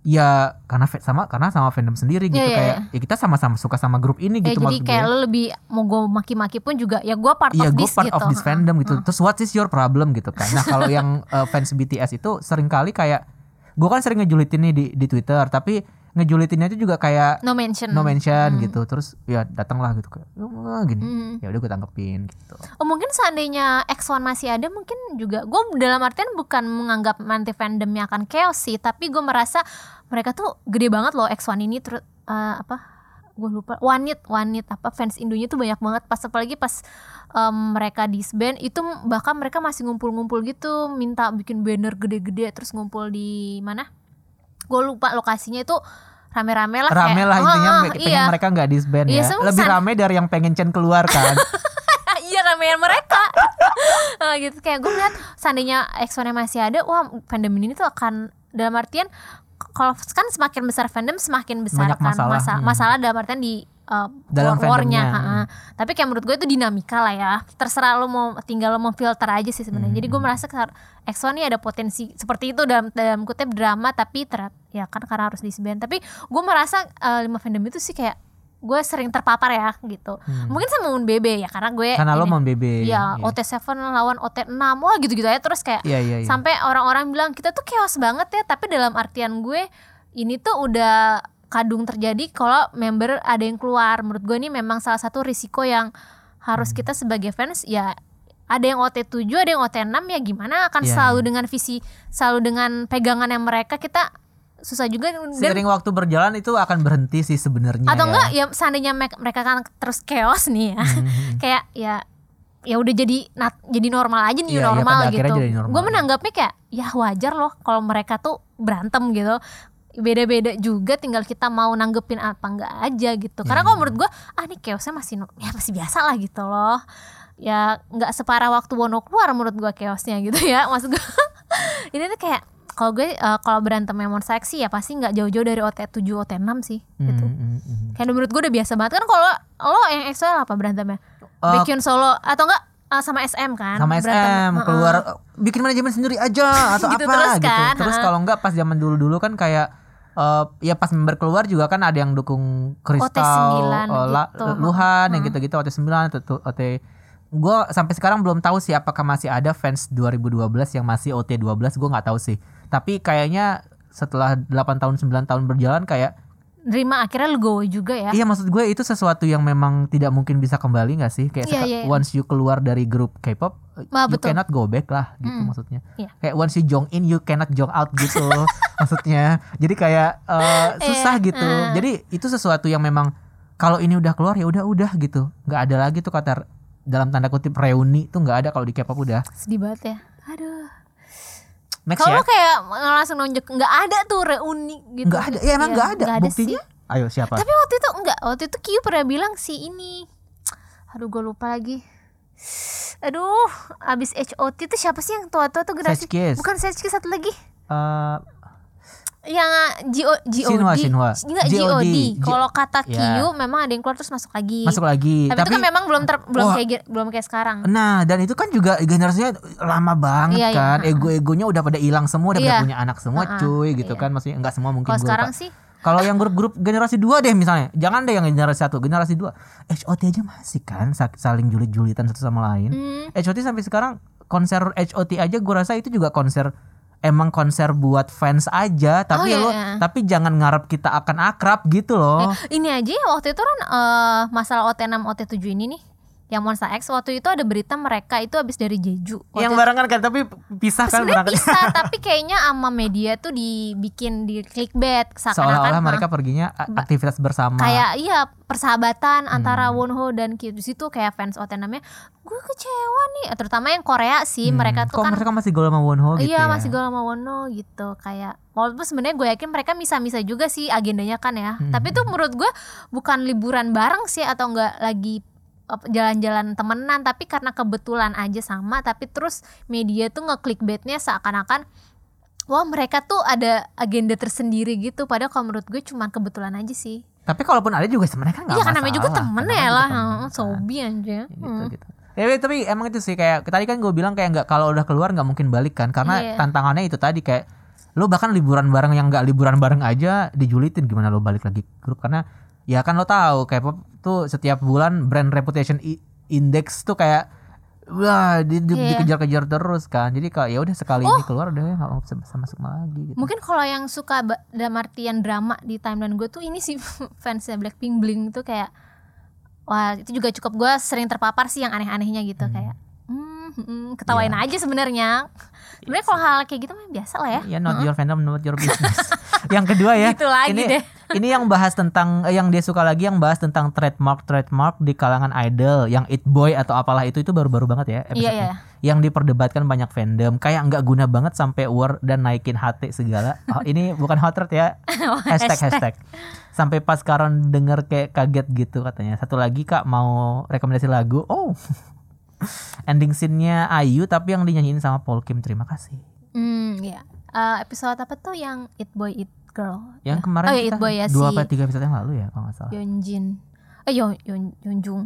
ya karena sama karena sama fandom sendiri gitu Iya, iya, kayak ya kita sama-sama suka sama grup ini Ya, gitu jadi maksud kayak gue. lebih mau gue maki-maki pun juga ya gue part Iya of this part gitu. of this fandom gitu. Terus what is your problem gitu kan? Nah kalau yang uh, fans BTS itu sering kali kayak gue kan sering ngejulitin nih di di Twitter, tapi ngejulitinnya itu juga kayak No mention. no mention gitu. Terus ya datanglah gitu kayak "Oh, gini. Hmm. Ya udah gue tanggepin gitu. Oh mungkin seandainya X1 masih ada mungkin juga gue dalam artian bukan menganggap anti fandomnya akan chaos sih tapi gue merasa mereka tuh gede banget loh X1 ini terus eh, apa gue lupa wanit wanit apa fans Indonya tuh banyak banget pas apalagi pas em, mereka disband itu bahkan mereka masih ngumpul-ngumpul gitu minta bikin banner gede-gede terus ngumpul di mana gue lupa lokasinya itu rame-rame lah Rame kayak- lah intinya Oh, pengen iya. mereka nggak disband Iya, ya. semua Lebih rame dari yang pengen Chen keluar kan. [LAUGHS] iya ramean mereka [LAUGHS] Nah, gitu kayak gue ngeliat seandainya X1 masih ada wah fandom ini tuh akan dalam artian kalau kan semakin besar fandom semakin besar Banyak kan masalah, masa- hmm. masalah dalam artian di uh, Dalam war- warnya ha-ha. tapi kayak menurut gue itu dinamika lah ya terserah lo mau tinggal lo mau filter aja sih sebenarnya jadi Hmm. gue merasa ke- X1 ini ada potensi seperti itu dalam dalam kutip drama tapi ter ya kan karena harus disband tapi gue merasa uh, lima fandom itu sih kayak gue sering terpapar ya gitu mungkin sama Moon BB ya karena gue Hmm. Karena lo ini- mau BB. Iya, OT7 lawan OT6 wah gitu-gitu aja terus kayak Iya iya iya. sampai orang-orang bilang kita tuh chaos banget ya tapi dalam artian gue ini tuh udah kadung terjadi kalau member ada yang keluar menurut gue ini memang salah satu risiko yang harus Hmm. kita sebagai fans ya ada yang OT7 ada yang OT6 ya gimana akan Iya, selalu iya. dengan visi selalu dengan pegangan yang mereka kita susah juga dan Seiring waktu berjalan itu akan berhenti sih sebenarnya. atau ya. enggak ya seandainya me- mereka kan terus chaos nih ya Hmm. [LAUGHS] kayak ya ya udah jadi nat- jadi normal aja nih Iya, iya, normal akhirnya gitu gue menanggapnya kayak ya wajar loh kalau mereka tuh berantem gitu beda-beda juga tinggal kita mau nanggepin apa enggak aja gitu. Karena kalau menurut gue ah ini chaosnya masih ya masih biasa lah gitu loh. Ya nggak separah waktu Wono keluar menurut gue chaosnya gitu ya [LAUGHS] maksud gue ini tuh kayak kalau gue eh, kalau berantem yang seksi ya pasti nggak jauh-jauh dari OT 7 OT 6 sih gitu. Hmm, hmm, hmm. Kayak menurut gue udah biasa banget. Kan kalau lo yang EXO apa berantemnya? Eh, Baekhyun solo atau enggak eh, sama SM kan? sama berantem. SM Heeh. keluar bikin manajemen sendiri aja atau Gitu apa terus gitu. kan, Terus heeh. kalau enggak pas zaman dulu-dulu kan kayak eh, ya pas member keluar juga kan ada yang dukung Kristal, OT9 La- gitu. Luhan yang Heeh. gitu-gitu OT9 atau tu- OT gue sampai sekarang belum tahu sih apakah masih ada fans 2012 yang masih OT12 gue nggak tahu sih tapi kayaknya setelah 8 tahun 9 tahun berjalan kayak Nerima akhirnya legowo juga ya. Iya maksud gue itu sesuatu yang memang tidak mungkin bisa kembali gak sih kayak Iya, seka- iya. once you keluar dari grup K-pop Wah, you betul. cannot go back lah gitu Mm. maksudnya Iya. kayak once you jong in you cannot jong out gitu [LAUGHS] maksudnya jadi kayak eh, susah Iya, gitu eh. jadi itu sesuatu yang memang kalau ini udah keluar ya udah udah gitu nggak ada lagi tuh kata dalam tanda kutip reuni tuh nggak ada kalau di K-pop udah Sedih banget ya. Aduh. Next Kalau ya kayak langsung nunjuk nggak ada tuh reuni gitu. nggak ada ya emang Iya, nggak ada nggak buktinya sih. ayo siapa Tapi waktu itu enggak, waktu itu Kyu pernah bilang si ini. Aduh gue lupa lagi. Aduh, abis HOT itu siapa sih yang tua-tua tuh generasi? Bukan Kiss, satu lagi. Eh, Yang GO, GOD. Shinhwa, Shinhwa. Enggak GOD. GOD. G- Kalau kata Ya. Kyu memang ada yang keluar terus masuk lagi. masuk lagi Tapi, itu kan memang belum ter, belum Wah. kayak belum kayak sekarang. Nah, dan itu kan juga generasinya lama banget Iya, iya, kan. ha-ha. Ego-egonya udah pada hilang semua, udah pada Iya. punya anak semua, Ha-ha, cuy gitu iya. kan. Maksudnya enggak semua mungkin Kalau sekarang lupa. sih Kalau yang grup-grup generasi 2 deh misalnya. Jangan deh yang generasi 1, generasi 2. HOT aja masih kan sa- saling julit-julitan satu sama lain. hmm, HOT sampai sekarang konser HOT aja gue rasa itu juga konser emang konser buat fans aja tapi iya, lo iya. tapi jangan ngarep kita akan akrab gitu loh. ini aja ya waktu itu kan eh, masalah OT6 OT7 ini nih yang Monsta X waktu itu ada berita mereka itu habis dari Jeju. Waktu Yang barengan kan tapi pisah kan sebenarnya berangkat. bisa [LAUGHS] tapi kayaknya sama media tuh dibikin di clickbait Seolah-olah mereka ha, perginya aktivitas bersama. kayak iya persahabatan antara Hmm. Wonho dan Kyo di situ kayak fans OT namanya gue kecewa nih terutama yang Korea sih Hmm, mereka tuh kok kan mereka masih gol sama Wonho gitu iya ya. masih gaul sama Wono gitu kayak walaupun sebenarnya gue yakin mereka misa-misa juga sih agendanya kan ya Hmm. tapi tuh menurut gue bukan liburan bareng sih atau enggak lagi jalan-jalan temenan tapi karena kebetulan aja sama tapi terus media tuh ngeklikbaitnya seakan-akan wah mereka tuh ada agenda tersendiri gitu padahal kalau menurut gue cuman kebetulan aja sih Tapi kalaupun ada juga sebenarnya kan nggak iya kan masalah. namanya juga temen ya lah kan. sobi aja gitu Hmm. gitu. Ya, tapi emang itu sih kayak tadi kan gue bilang kayak nggak kalau udah keluar nggak mungkin balik kan karena Iya. tantangannya itu tadi kayak lo bahkan liburan bareng yang nggak liburan bareng aja dijulitin gimana lo balik lagi grup karena ya kan lo tahu kayak tuh setiap bulan brand reputation index tuh kayak wah di, di- Iya. dikejar-kejar terus kan jadi kalau ya udah sekali ini keluar udah nggak mau bisa masuk lagi gitu. Mungkin kalau yang suka dalam artian drama di timeline gue tuh ini sih [LAUGHS] fansnya Blackpink Bling tuh kayak wah itu juga cukup gue sering terpapar sih yang aneh-anehnya gitu kayak hmm, hmm, ketawain Iya. aja sebenarnya. Sebenarnya kalau hal kayak gitu mah biasa lah ya. Ya not your fandom, not your business. [LAUGHS] yang kedua ya. Gitu lagi ini, deh. [LAUGHS] Ini yang bahas tentang eh, yang dia suka lagi yang bahas tentang trademark trademark di kalangan idol, yang it boy atau apalah itu itu baru-baru banget ya Iya episode-nya. iya. Yang diperdebatkan banyak fandom, kayak nggak guna banget sampai war dan naikin HT segala. [LAUGHS] Oh, ini bukan hot rate ya. hashtag hashtag. Sampai pas Karon denger kayak kaget gitu katanya. Satu lagi Kak mau rekomendasi lagu. Oh. Ending scene-nya Ayu tapi yang dinyanyiin sama Paul Kim. Terima kasih. Hmm, ya. Eh, episode apa tuh yang It Boy It Girl? Yang Ya. kemarin oh, ya, kita It Boy ya dua si apa tiga episode yang lalu ya kalau nggak salah. Yeonjin. Eh Yeon Yeon Yeonjung.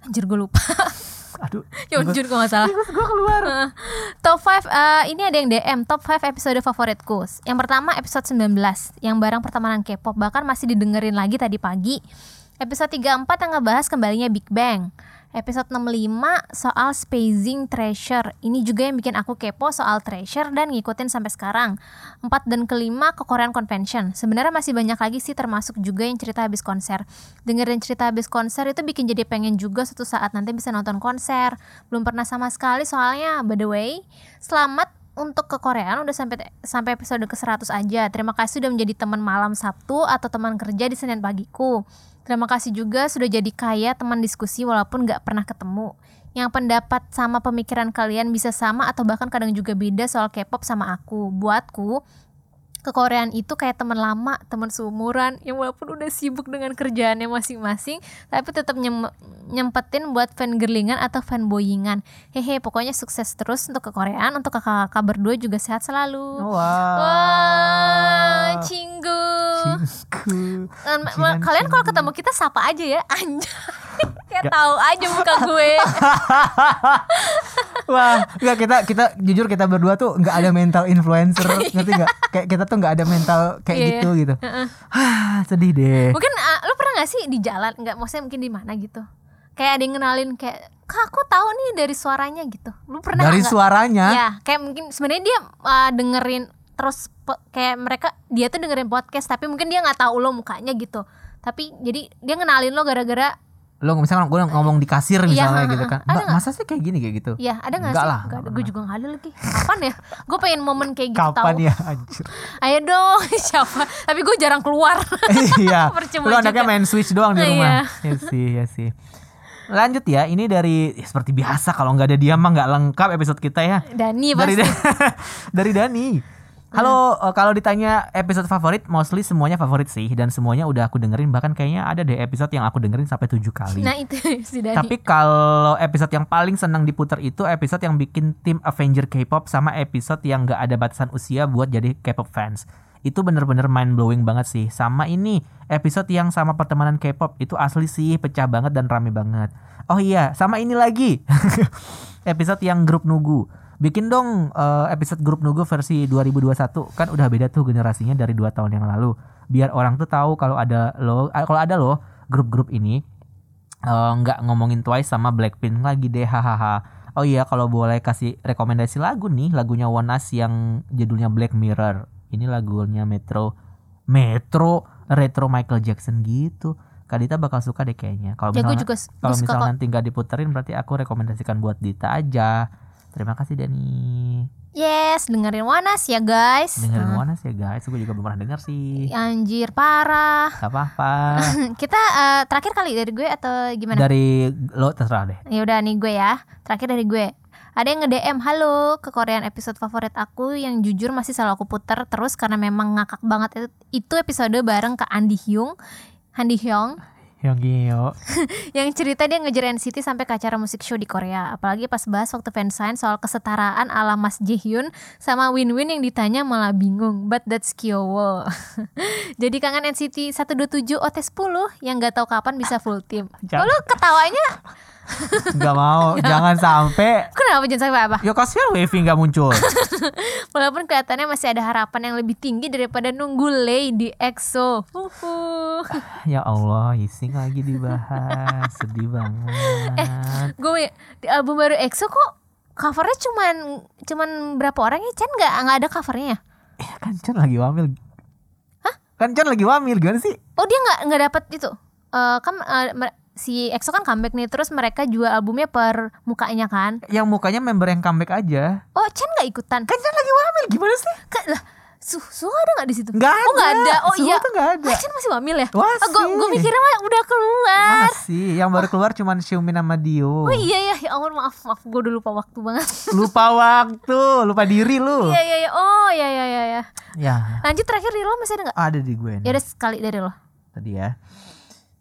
Anjir gue lupa. [LAUGHS] Aduh. Yeonjun kalau nggak salah. gue keluar. [LAUGHS] top 5 eh, ini ada yang DM top 5 episode favoritku. Yang pertama episode 19 yang barang pertemanan K-pop bahkan masih didengerin lagi tadi pagi. Episode 34 yang ngebahas kembalinya Big Bang. Episode 65 soal Spacing Treasure. Ini juga yang bikin aku kepo soal Treasure dan ngikutin sampai sekarang. 4 dan kelima ke Korean Convention. Sebenarnya masih banyak lagi sih termasuk juga yang cerita habis konser. Dengerin cerita habis konser itu bikin jadi pengen juga suatu saat nanti bisa nonton konser. Belum pernah sama sekali soalnya by the way. Selamat untuk ke Koreaan udah sampai sampai episode ke-100 aja. Terima kasih udah menjadi teman malam Sabtu atau teman kerja di Senin pagiku. Terima kasih juga sudah jadi kaya teman diskusi walaupun gak pernah ketemu. Yang pendapat sama pemikiran kalian bisa sama atau bahkan kadang juga beda soal K-pop sama aku. Buatku, ke Koreaan itu kayak teman lama, teman seumuran yang walaupun udah sibuk dengan kerjaannya masing-masing, tapi tetap nyem- nyempetin buat fangirlingan atau fanboyingan. Hehe, pokoknya sukses terus untuk ke Koreaan, untuk kakak-kakak berdua juga sehat selalu. Wow. Wah, cinggu. Cinggu. Kalian kalau ketemu kita sapa aja ya, anjay. [LAUGHS] Kayak tahu aja muka gue. [LAUGHS] Wah, enggak kita kita jujur kita berdua tuh nggak ada mental influencer, [LAUGHS] ngerti nggak? Kayak kita tuh nggak ada mental kayak Iya, gitu gitu. Hah, sedih deh. Mungkin ah, lu pernah gak sih di jalan, nggak maksudnya mungkin di mana gitu. Kayak ada yang kenalin kayak, "Kak, aku tahu nih dari suaranya gitu." Lu pernah Dari nggak? suaranya, Ya, kayak mungkin sebenarnya dia ah, dengerin terus kayak mereka dia tuh dengerin podcast tapi mungkin dia nggak tahu lo mukanya gitu. Tapi jadi dia ngenalin lo gara-gara lo misalnya gue ngomong di kasir Iya, misalnya ha, gitu kan. ada Mbak, nggak? masa sih kayak gini kayak gitu? Ya ada gak Enggak sih? lah, gue juga gak ada lagi Kapan ya? Gue pengen momen kayak gitu Kapan tahu ya anjir? [LAUGHS] Ayo dong [LAUGHS] siapa Tapi gue jarang keluar [LAUGHS] iya. Percuma Lo anaknya main Switch doang di Iya. rumah. Ya sih, ya sih. Lanjut ya, ini dari ya seperti biasa kalau nggak ada dia mah nggak lengkap episode kita ya. Dani dari pasti Da- dari Dani. Halo, eh, kalau ditanya episode favorit, mostly semuanya favorit sih dan semuanya udah aku dengerin bahkan kayaknya ada deh episode yang aku dengerin sampai tujuh kali. Nah itu [LAUGHS] si Dani Tapi kalau episode yang paling senang diputar itu episode yang bikin tim Avenger K-pop sama episode yang gak ada batasan usia buat jadi K-pop fans. Itu bener-bener mind blowing banget sih. Sama ini episode yang sama pertemanan K-pop itu asli sih pecah banget dan rame banget. Oh iya, sama ini lagi. [LAUGHS] episode yang grup Nugu. Bikin dong eh, episode grup Nugu versi 2021 kan udah beda tuh generasinya dari dua tahun yang lalu. Biar orang tuh tahu kalau ada lo eh, kalau ada loh grup-grup ini eh, nggak ngomongin Twice sama Blackpink lagi deh hahaha. Oh iya kalau boleh kasih rekomendasi lagu nih lagunya Wonas yang judulnya Black Mirror. Ini lagunya Metro Metro Retro Michael Jackson gitu. Kak Dita bakal suka deh kayaknya. Kalau Ya, misalnya juga kalau misalnya nanti nggak diputerin berarti aku rekomendasikan buat Dita aja. Terima kasih Dani. Yes, dengerin Wanas ya guys. Dengerin Nah, Monas ya guys. Gue juga belum pernah denger sih. Anjir parah. Gak apa-apa. [LAUGHS] Kita eh, terakhir kali dari gue atau gimana? Dari lo terserah deh. Ya udah nih gue ya. Terakhir dari gue. Ada yang nge-DM halo ke Korean episode favorit aku yang jujur masih selalu aku puter terus karena memang ngakak banget itu, itu episode bareng ke Andi Hyung. Andi Hyung Yang gio. [LAUGHS] yang cerita dia ngejar NCT sampai ke acara musik show di Korea. Apalagi pas bahas waktu fansign soal kesetaraan ala Mas Jaehyun sama Win-Win yang ditanya malah bingung. But that's Kyowo. [LAUGHS] Jadi kangen NCT 127 OT10 yang gak tahu kapan bisa full team. Jangan. Kok lu ketawanya Gak mau. Jangan sampai. kenapa jangan sampai apa? Ya kasihan Wavy gak muncul. [LAUGHS] Walaupun kelihatannya masih ada harapan yang lebih tinggi daripada nunggu Lay di EXO. Huhu. ya Allah, Ising lagi dibahas. Sedih banget. Gue di album baru EXO kok covernya cuman cuman berapa orang ya? Chen nggak nggak ada covernya ya? Ya kan Chan lagi wamil. Hah? Kan Chan lagi wamil gimana sih? Oh dia nggak nggak dapat itu. Eh kan eh, mer- si EXO kan comeback nih terus mereka jual albumnya per mukanya kan. Yang mukanya member yang comeback aja. Oh Chen nggak ikutan. Kan Chan lagi wamil gimana sih? Kan lah Su, Su ada nggak di situ? Nggak Oh nggak ada. ada. Oh Su iya. tuh nggak ada. Ah, Chen masih wamil ya? Masih. gue gue mikirnya mah udah keluar. Masih, yang baru keluar cuman Xiaomi sama Dio. Oh iya ya, ya ampun maaf maaf gue udah lupa waktu banget. Lupa waktu, lupa diri lu. Iya iya iya. Oh iya iya iya ya. Ya, Lanjut terakhir dari lo masih ada nggak? ada di gue nih. Ya udah sekali dari lo. tadi ya.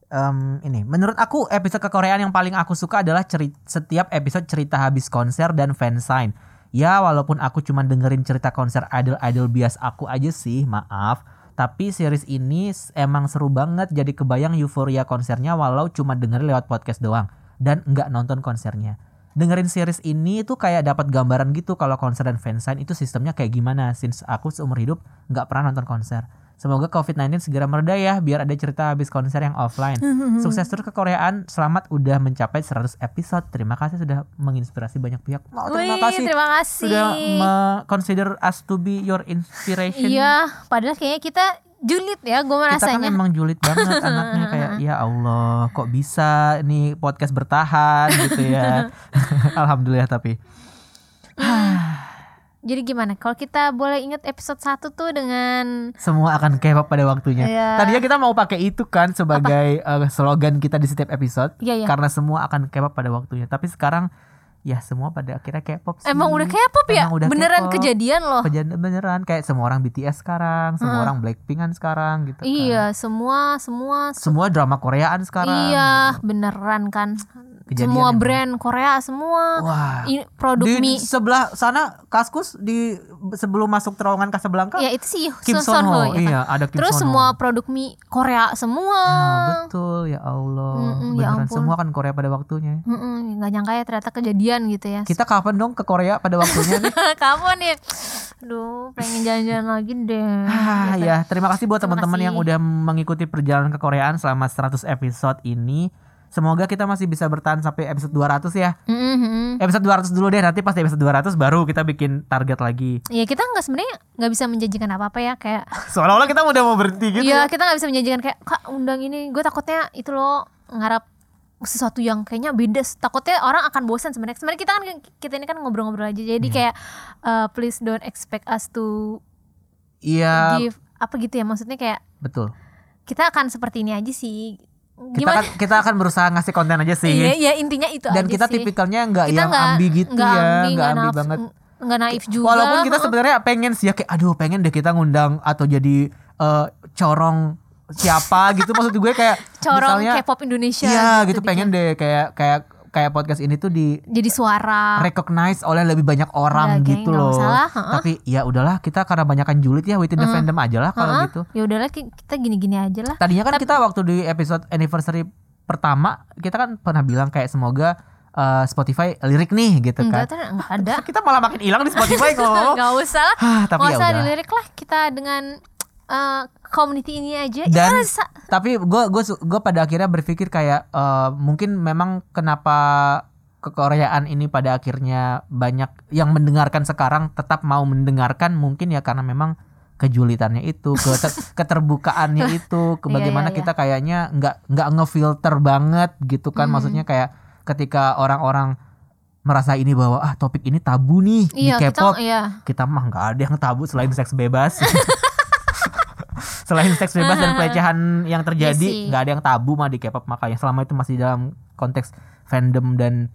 Em, ini menurut aku episode kekoreaan yang paling aku suka adalah ceri- setiap episode cerita habis konser dan fansign. Ya walaupun aku cuma dengerin cerita konser idol-idol bias aku aja sih, maaf. Tapi series ini emang seru banget jadi kebayang euforia konsernya walau cuma dengerin lewat podcast doang dan nggak nonton konsernya. Dengerin series ini tuh kayak dapat gambaran gitu kalau konser dan fansign itu sistemnya kayak gimana since aku seumur hidup nggak pernah nonton konser. Semoga COVID-19 segera mereda ya biar ada cerita habis konser yang offline. [LAUGHS] Sukses terus ke Koreaan. Selamat udah mencapai 100 episode. Terima kasih sudah menginspirasi banyak pihak. Oh, terima Wih, kasih terima kasih. sudah consider us to be your inspiration. Iya, padahal kayaknya kita julid ya, gue Kita kan merasanya. emang julid banget [LAUGHS] anaknya kayak ya Allah kok bisa nih podcast bertahan gitu ya. [LAUGHS] Alhamdulillah tapi Jadi gimana? Kalau kita boleh ingat episode 1 tuh dengan semua akan K-pop pada waktunya. Iya. Tadinya kita mau pakai itu kan sebagai eh, slogan kita di setiap episode Iya, iya. karena semua akan K-pop pada waktunya. Tapi sekarang ya semua pada akhirnya K-pop sih. emang udah K-pop ya? Emang udah Beneran K-pop. kejadian loh. Kejan- beneran kayak semua orang BTS sekarang, semua orang Blackpinkan sekarang gitu kan. Iya, semua semua Semua drama Koreaan sekarang. Iya, beneran kan. Kejadian semua emang. brand Korea semua. Wah. Ini produk Di mie. sebelah sana Kaskus di sebelum masuk terowongan Casablanca. Ya itu sih Kim Son Ho. Ho, ya kan? Iya, ada Kim Terus Son Ho. semua produk mie Korea semua. Ya, betul ya Allah. Mm-mm, ya Beneran ampun. semua kan Korea pada waktunya. Mm-mm, nggak nyangka ya ternyata kejadian gitu ya. Kita kapan dong ke Korea pada waktunya nih? [LAUGHS] Kapan ya? Aduh, pengen jalan-jalan lagi deh. Ah, Gitu. ya, terima kasih buat teman-teman yang udah mengikuti perjalanan ke Koreaan selama 100 episode ini. Semoga kita masih bisa bertahan sampai episode 200 ya. Mm-mm. Episode 200 dulu deh, nanti pas di episode 200 baru kita bikin target lagi. Ya kita nggak sebenarnya nggak bisa menjanjikan apa-apa ya kayak [LAUGHS] Seolah-olah kita udah mau berhenti gitu. Iya ya. kita nggak bisa menjanjikan kayak kak undang ini gue takutnya itu loh ngarap sesuatu yang kayaknya beda takutnya orang akan bosan sebenarnya sebenarnya kita kan kita ini kan ngobrol-ngobrol aja jadi kayak uh, please don't expect us to Iya, give apa gitu ya maksudnya kayak betul. kita akan seperti ini aja sih Kita akan kita akan berusaha ngasih konten aja sih. iya iya intinya itu Dan aja kita sih. tipikalnya nggak yang ambi gitu nggak ya, ambi, nggak ambi naf- banget. nggak naif juga Walaupun kita sebenarnya pengen sih ya kayak aduh pengen deh kita ngundang atau jadi eh, corong siapa gitu maksud gue kayak [LAUGHS] corong misalnya K-pop Indonesia iya gitu bikin. pengen deh kayak kayak kayak podcast ini tuh di jadi suara recognize oleh lebih banyak orang Udah, geng, gitu loh. usah lah, heeh. Tapi ya udahlah kita karena banyakan julid ya within the fandom aja lah kalau gitu. ya udahlah ki- kita gini-gini aja lah Tadinya kan kita waktu di episode anniversary pertama kita kan pernah bilang kayak semoga eh, Spotify lirik nih gitu enggak kan. enggak ada [LAUGHS] Kita malah makin hilang di Spotify kok. [LAUGHS] Gak usah lah Hah, tapi Nggak ya usah dilirik lah Kita dengan eh, Community ini aja Dan ya, tapi gue gue gue pada akhirnya berpikir kayak eh, mungkin memang kenapa kekoreaan ini pada akhirnya banyak yang mendengarkan sekarang tetap mau mendengarkan mungkin ya karena memang kejulitannya itu, ke [LAUGHS] keterbukaannya itu, ke Iya, bagaimana iya, iya. kita kayaknya nggak nggak ngefilter banget gitu kan, Hmm. maksudnya kayak ketika orang-orang merasa ini bahwa ah topik ini tabu nih Iya, di kita K-pop, iya. kita mah nggak ada yang tabu selain seks bebas. [LAUGHS] selain seks bebas dan [LAUGHS] pelecehan yang terjadi Iya nggak ada yang tabu mah di K-pop makanya selama itu masih dalam konteks fandom dan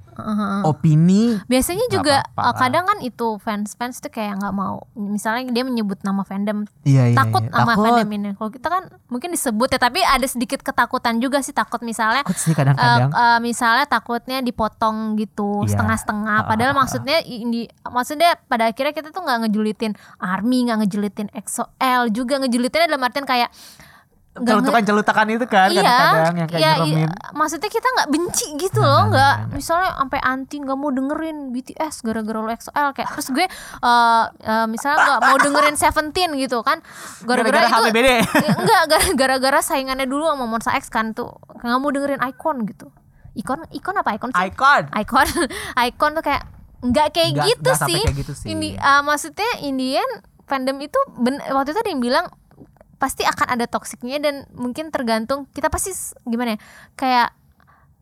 opini Biasanya juga apa-apa uh, lah. kadang kan itu fans-fans tuh kayak nggak mau. Misalnya dia menyebut nama fandom, iya iya takut iya. sama takut fandom ini. Kalau kita kan mungkin disebut ya, tapi ada sedikit ketakutan juga sih takut misalnya takut sih eh, kadang-kadang eh, misalnya takutnya dipotong gitu Iya. setengah-setengah. Ah, Padahal ah, ah. maksudnya ini maksudnya pada akhirnya kita tuh nggak ngejulitin army, nggak ngejulitin EXO-L juga ngejulitinnya dalam artian kayak nggak nge- celutukan-celutakan itu kan iya, kadang-kadang yang kayak iya, nyeremin. iya. maksudnya kita nggak benci gitu Nggak, loh, nggak, nggak nggak, nggak. misalnya sampai anti nggak mau dengerin BTS gara-gara lo EXO-L kayak terus gue eh eh, misalnya nggak mau dengerin Seventeen gitu kan, gara-gara Gara-gara itu [LAUGHS] gara- gara-gara saingannya dulu sama Monsta X kan tuh nggak mau dengerin Icon gitu, Icon Icon apa Icon sih? Icon. Icon [LAUGHS] Icon tuh kayak nggak kayak Nggak- gitu nggak sih. kayak gitu sih. Ini ah, maksudnya Indian fandom itu ben, waktu itu ada yang bilang pasti akan ada toksiknya dan mungkin tergantung kita pasti gimana ya kayak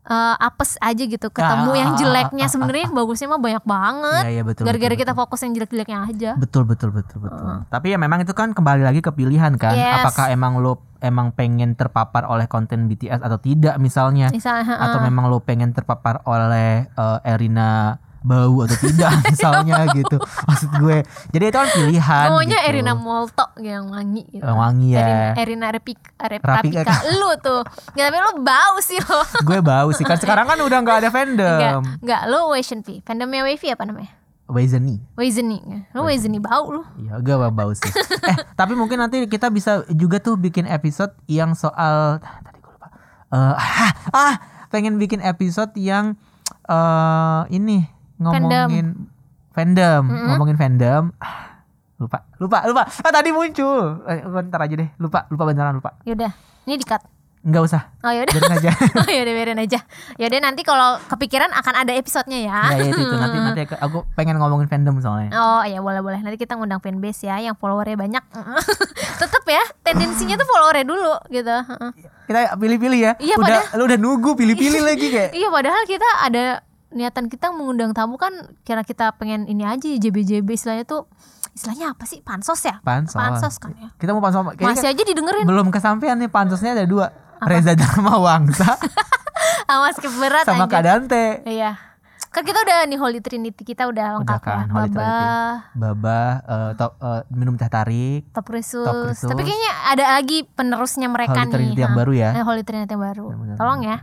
eh, apes aja gitu ketemu Ah, yang ah, ah, jeleknya ah, ah, sebenarnya bagusnya mah banyak banget. Iya iya betul. Gara-gara betul, kita betul. fokus yang jelek-jeleknya aja. Betul betul betul betul. Tapi ya memang itu kan kembali lagi ke pilihan kan. Yes. Apakah emang lo emang pengen terpapar oleh konten BTS atau tidak misalnya? Misalnya Atau heeh. memang lo pengen terpapar oleh eh, Erina bau atau tidak [LAUGHS] misalnya gitu. Maksud gue. Jadi itu kan pilihan Maunya gitu. Erina Molto yang wangi gitu. Yang wangi ya. Erina, Erina Repika, Rep- Rapika. Rapika. [LAUGHS] Lu tuh. Nggak, tapi lu bau sih lo. [LAUGHS] gue bau sih kan sekarang kan udah nggak ada fandom. enggak, lu Wation V. Fandomnya Wavy apa namanya? Wezeni. Wazeni. Lu Wazeni bau lu. Iya, gue bau sih. eh, tapi mungkin nanti kita bisa juga tuh bikin episode yang soal ah, tadi gue lupa. Eh, ah, ah, pengen bikin episode yang eh ini ngomongin fandom, ngomongin fandom. Ah, lupa, lupa, lupa. Ah, tadi muncul. Eh, bentar aja deh. Lupa, lupa beneran lupa. Yaudah, ini di-cut. Enggak usah. Oh yaudah. Biarin aja. [LAUGHS] oh yaudah biarin aja. Yaudah nanti kalau kepikiran akan ada episodenya ya. ya, ya, itu, itu. nanti nanti aku pengen ngomongin fandom soalnya. Oh ya boleh boleh nanti kita ngundang fanbase ya yang followernya banyak. [LAUGHS] Tetep ya tendensinya tuh followernya dulu gitu. Kita pilih-pilih ya. Iya, udah lu udah nunggu pilih-pilih lagi kayak. [LAUGHS] Iya padahal kita ada niatan kita mengundang tamu kan kira kita pengen ini aja JBJB istilahnya tuh istilahnya apa sih pansos ya? Pansos. Pansos kan ya. Kita mau pansos Masih aja didengerin belum kesampaian nih pansosnya ada dua Reza Dharma Wangsa [LAUGHS] sama skip berat sama anjir. Kak Dante Iya. Kan kita udah nih Holy Trinity kita udah udah lengkap kan ya. Holy Baba, Trinity. Baba eh, top- eh, minum teh tarik Top Resus. Top. Tapi kayaknya ada lagi penerusnya mereka Holy nih. Trinity yang Ha. baru ya? Eh, Holy Trinity yang baru. Tolong ya.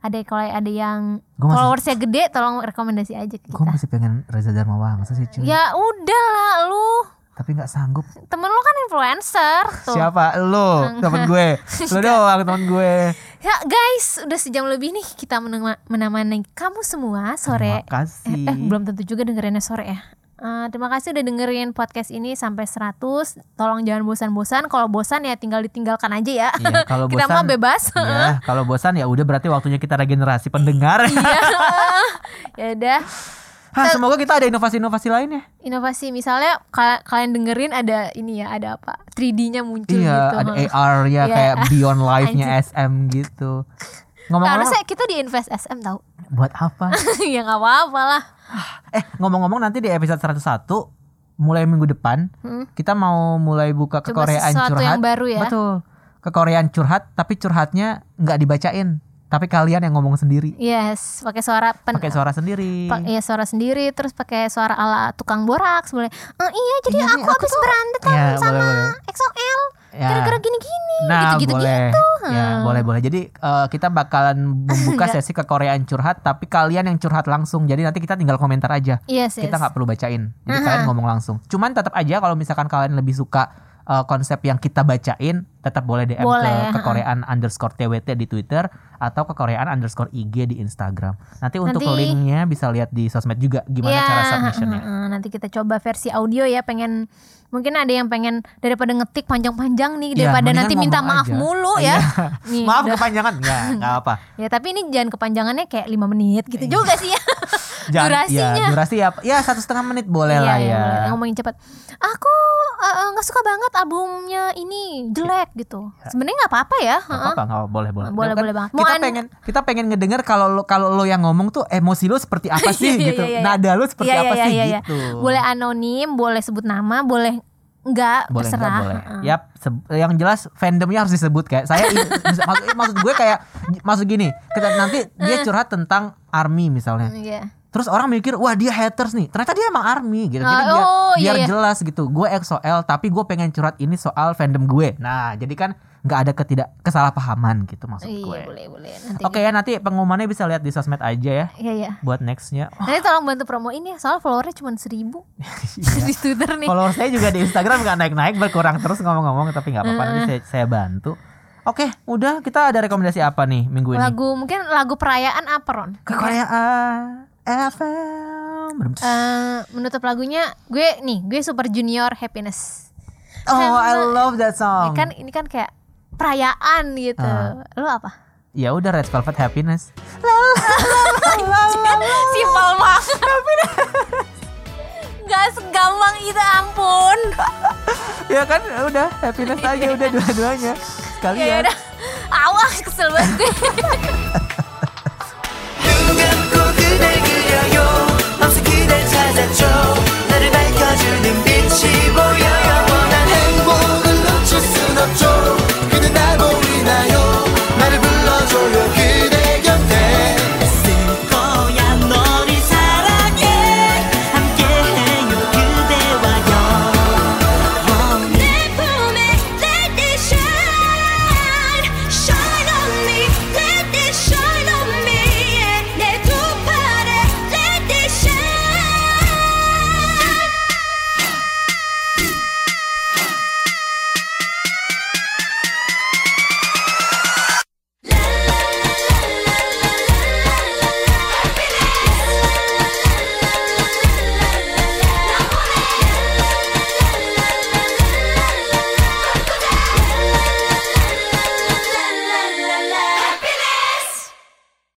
Ada kalau ada yang Gua masih- followersnya gede, tolong rekomendasi aja ke gue kita. masih pengen Reza Dharma Wangsa sih cuy Ya udah lah lu. tapi nggak sanggup Temen lu kan influencer tuh. siapa lo temen gue [LAUGHS] lo doang temen gue Ya guys, udah sejam lebih nih kita menema- menemani kamu semua sore. terima kasih Eh, belum tentu juga dengerinnya sore ya. Eh, terima kasih udah dengerin podcast ini sampai 100. Tolong jangan bosan-bosan. Kalau bosan ya tinggal ditinggalkan aja ya. Iya, kalau [LAUGHS] kita bosan- mah bebas. Iya, kalau bosan ya udah berarti waktunya kita regenerasi pendengar. Iya. [LAUGHS] ya udah. Hah, semoga kita ada inovasi-inovasi lain ya. Inovasi misalnya kal- kalian dengerin ada ini ya, ada apa? 3D-nya muncul Iya, gitu. ada AR ya Iya. kayak Beyond Live-nya SM gitu. Ngomong-ngomong Harusnya kita di invest SM tahu. buat apa? [LAUGHS] ya nggak apa-apa lah. Eh, ngomong-ngomong nanti di episode 101 mulai minggu depan kita mau mulai buka ke Hmm. Coba Koreaan sesuatu curhat. yang baru ya. Betul. Ke Koreaan curhat tapi curhatnya nggak dibacain, tapi kalian yang ngomong sendiri. Yes, pakai suara pen Pakai suara sendiri. Pa- iya suara sendiri terus pakai suara ala tukang boraks boleh "Eh, iya jadi Iya, aku nih, aku habis tuh- berantem Iya, sama boleh, boleh. XOL Ya. Gara-gara gini-gini Nah, gitu-gitu boleh. gitu Ya, boleh boleh. Jadi eh, kita bakalan membuka sesi ke Koreaan curhat tapi kalian yang curhat langsung. Jadi nanti kita tinggal komentar aja. Yes, Kita yes. nggak perlu bacain. Jadi kalian ngomong langsung. Cuman tetap aja kalau misalkan kalian lebih suka eh, konsep yang kita bacain, tetap boleh DM Boleh, ke, ke. Koreaan underscore TWT di Twitter atau ke Koreaan underscore IG di Instagram. Nanti untuk Nanti- linknya bisa lihat di sosmed juga gimana Ya, cara submissionnya. heeh, nanti kita coba versi audio ya pengen mungkin ada yang pengen daripada ngetik panjang-panjang nih Iya, daripada nanti minta maaf aja. mulu Iya. [LAUGHS] ya nih Maaf udah. kepanjangan. Enggak, enggak apa. ya tapi ini jangan kepanjangannya kayak lima menit gitu juga sih ya [LAUGHS] Jangan, durasinya ya, durasi ya, ya satu setengah menit boleh Iya, lah iya, ya. boleh. ngomongin cepat aku eh, eh, nggak suka banget albumnya ini jelek gitu. Sebenarnya nggak apa-apa ya. Nggak apa-apa, nggak boleh boleh. Boleh, Kan boleh banget. Kita pengen kita pengen ngedenger kalau lo kalau lo yang ngomong tuh emosi lo seperti apa [LAUGHS] sih Iya, gitu. iya, iya. Nada lo seperti Iya, apa iya, sih iya, iya. gitu. Boleh anonim, boleh sebut nama, boleh enggak, boleh terserah. nggak boleh. Heeh. Yap, yang jelas fandomnya harus disebut kayak saya [LAUGHS] maksud, maksud gue kayak maksud gini, kita nanti dia curhat tentang army misalnya. Iya. Terus orang mikir, wah dia haters nih. Ternyata dia emang army gitu. Jadi Ah, biar, oh, iya, biar iya. jelas gitu. Gue EXO-L tapi gue pengen curhat ini soal fandom gue. Nah, jadi kan nggak ada ketidak kesalahpahaman gitu maksud Iya, gue. boleh, boleh. Nanti Oke ya nanti pengumumannya bisa lihat di sosmed aja ya Iya, iya. buat nextnya. Oh, Nanti tolong bantu promoin ya, soal followernya cuma seribu iya. [LAUGHS] di Twitter nih. Follower saya juga di Instagram nggak naik-naik berkurang terus ngomong-ngomong tapi nggak apa-apa nanti saya, saya bantu. Oke, udah kita ada rekomendasi apa nih minggu ini? Lagu mungkin lagu perayaan apa Ron? Kekoreaan FM. Uh, eh, menutup lagunya gue nih, gue Super Junior Happiness. Oh, Sama, I love that song. Ini kan ini kan kayak perayaan gitu. Ah. Uh. Lu apa? ya udah Red Velvet Happiness. Simpel banget. Gak segampang itu ampun. [LAUGHS] ya kan udah happiness aja [LAUGHS] udah dua-duanya. Sekalian. Ya udah. Awas kesel banget. [LAUGHS]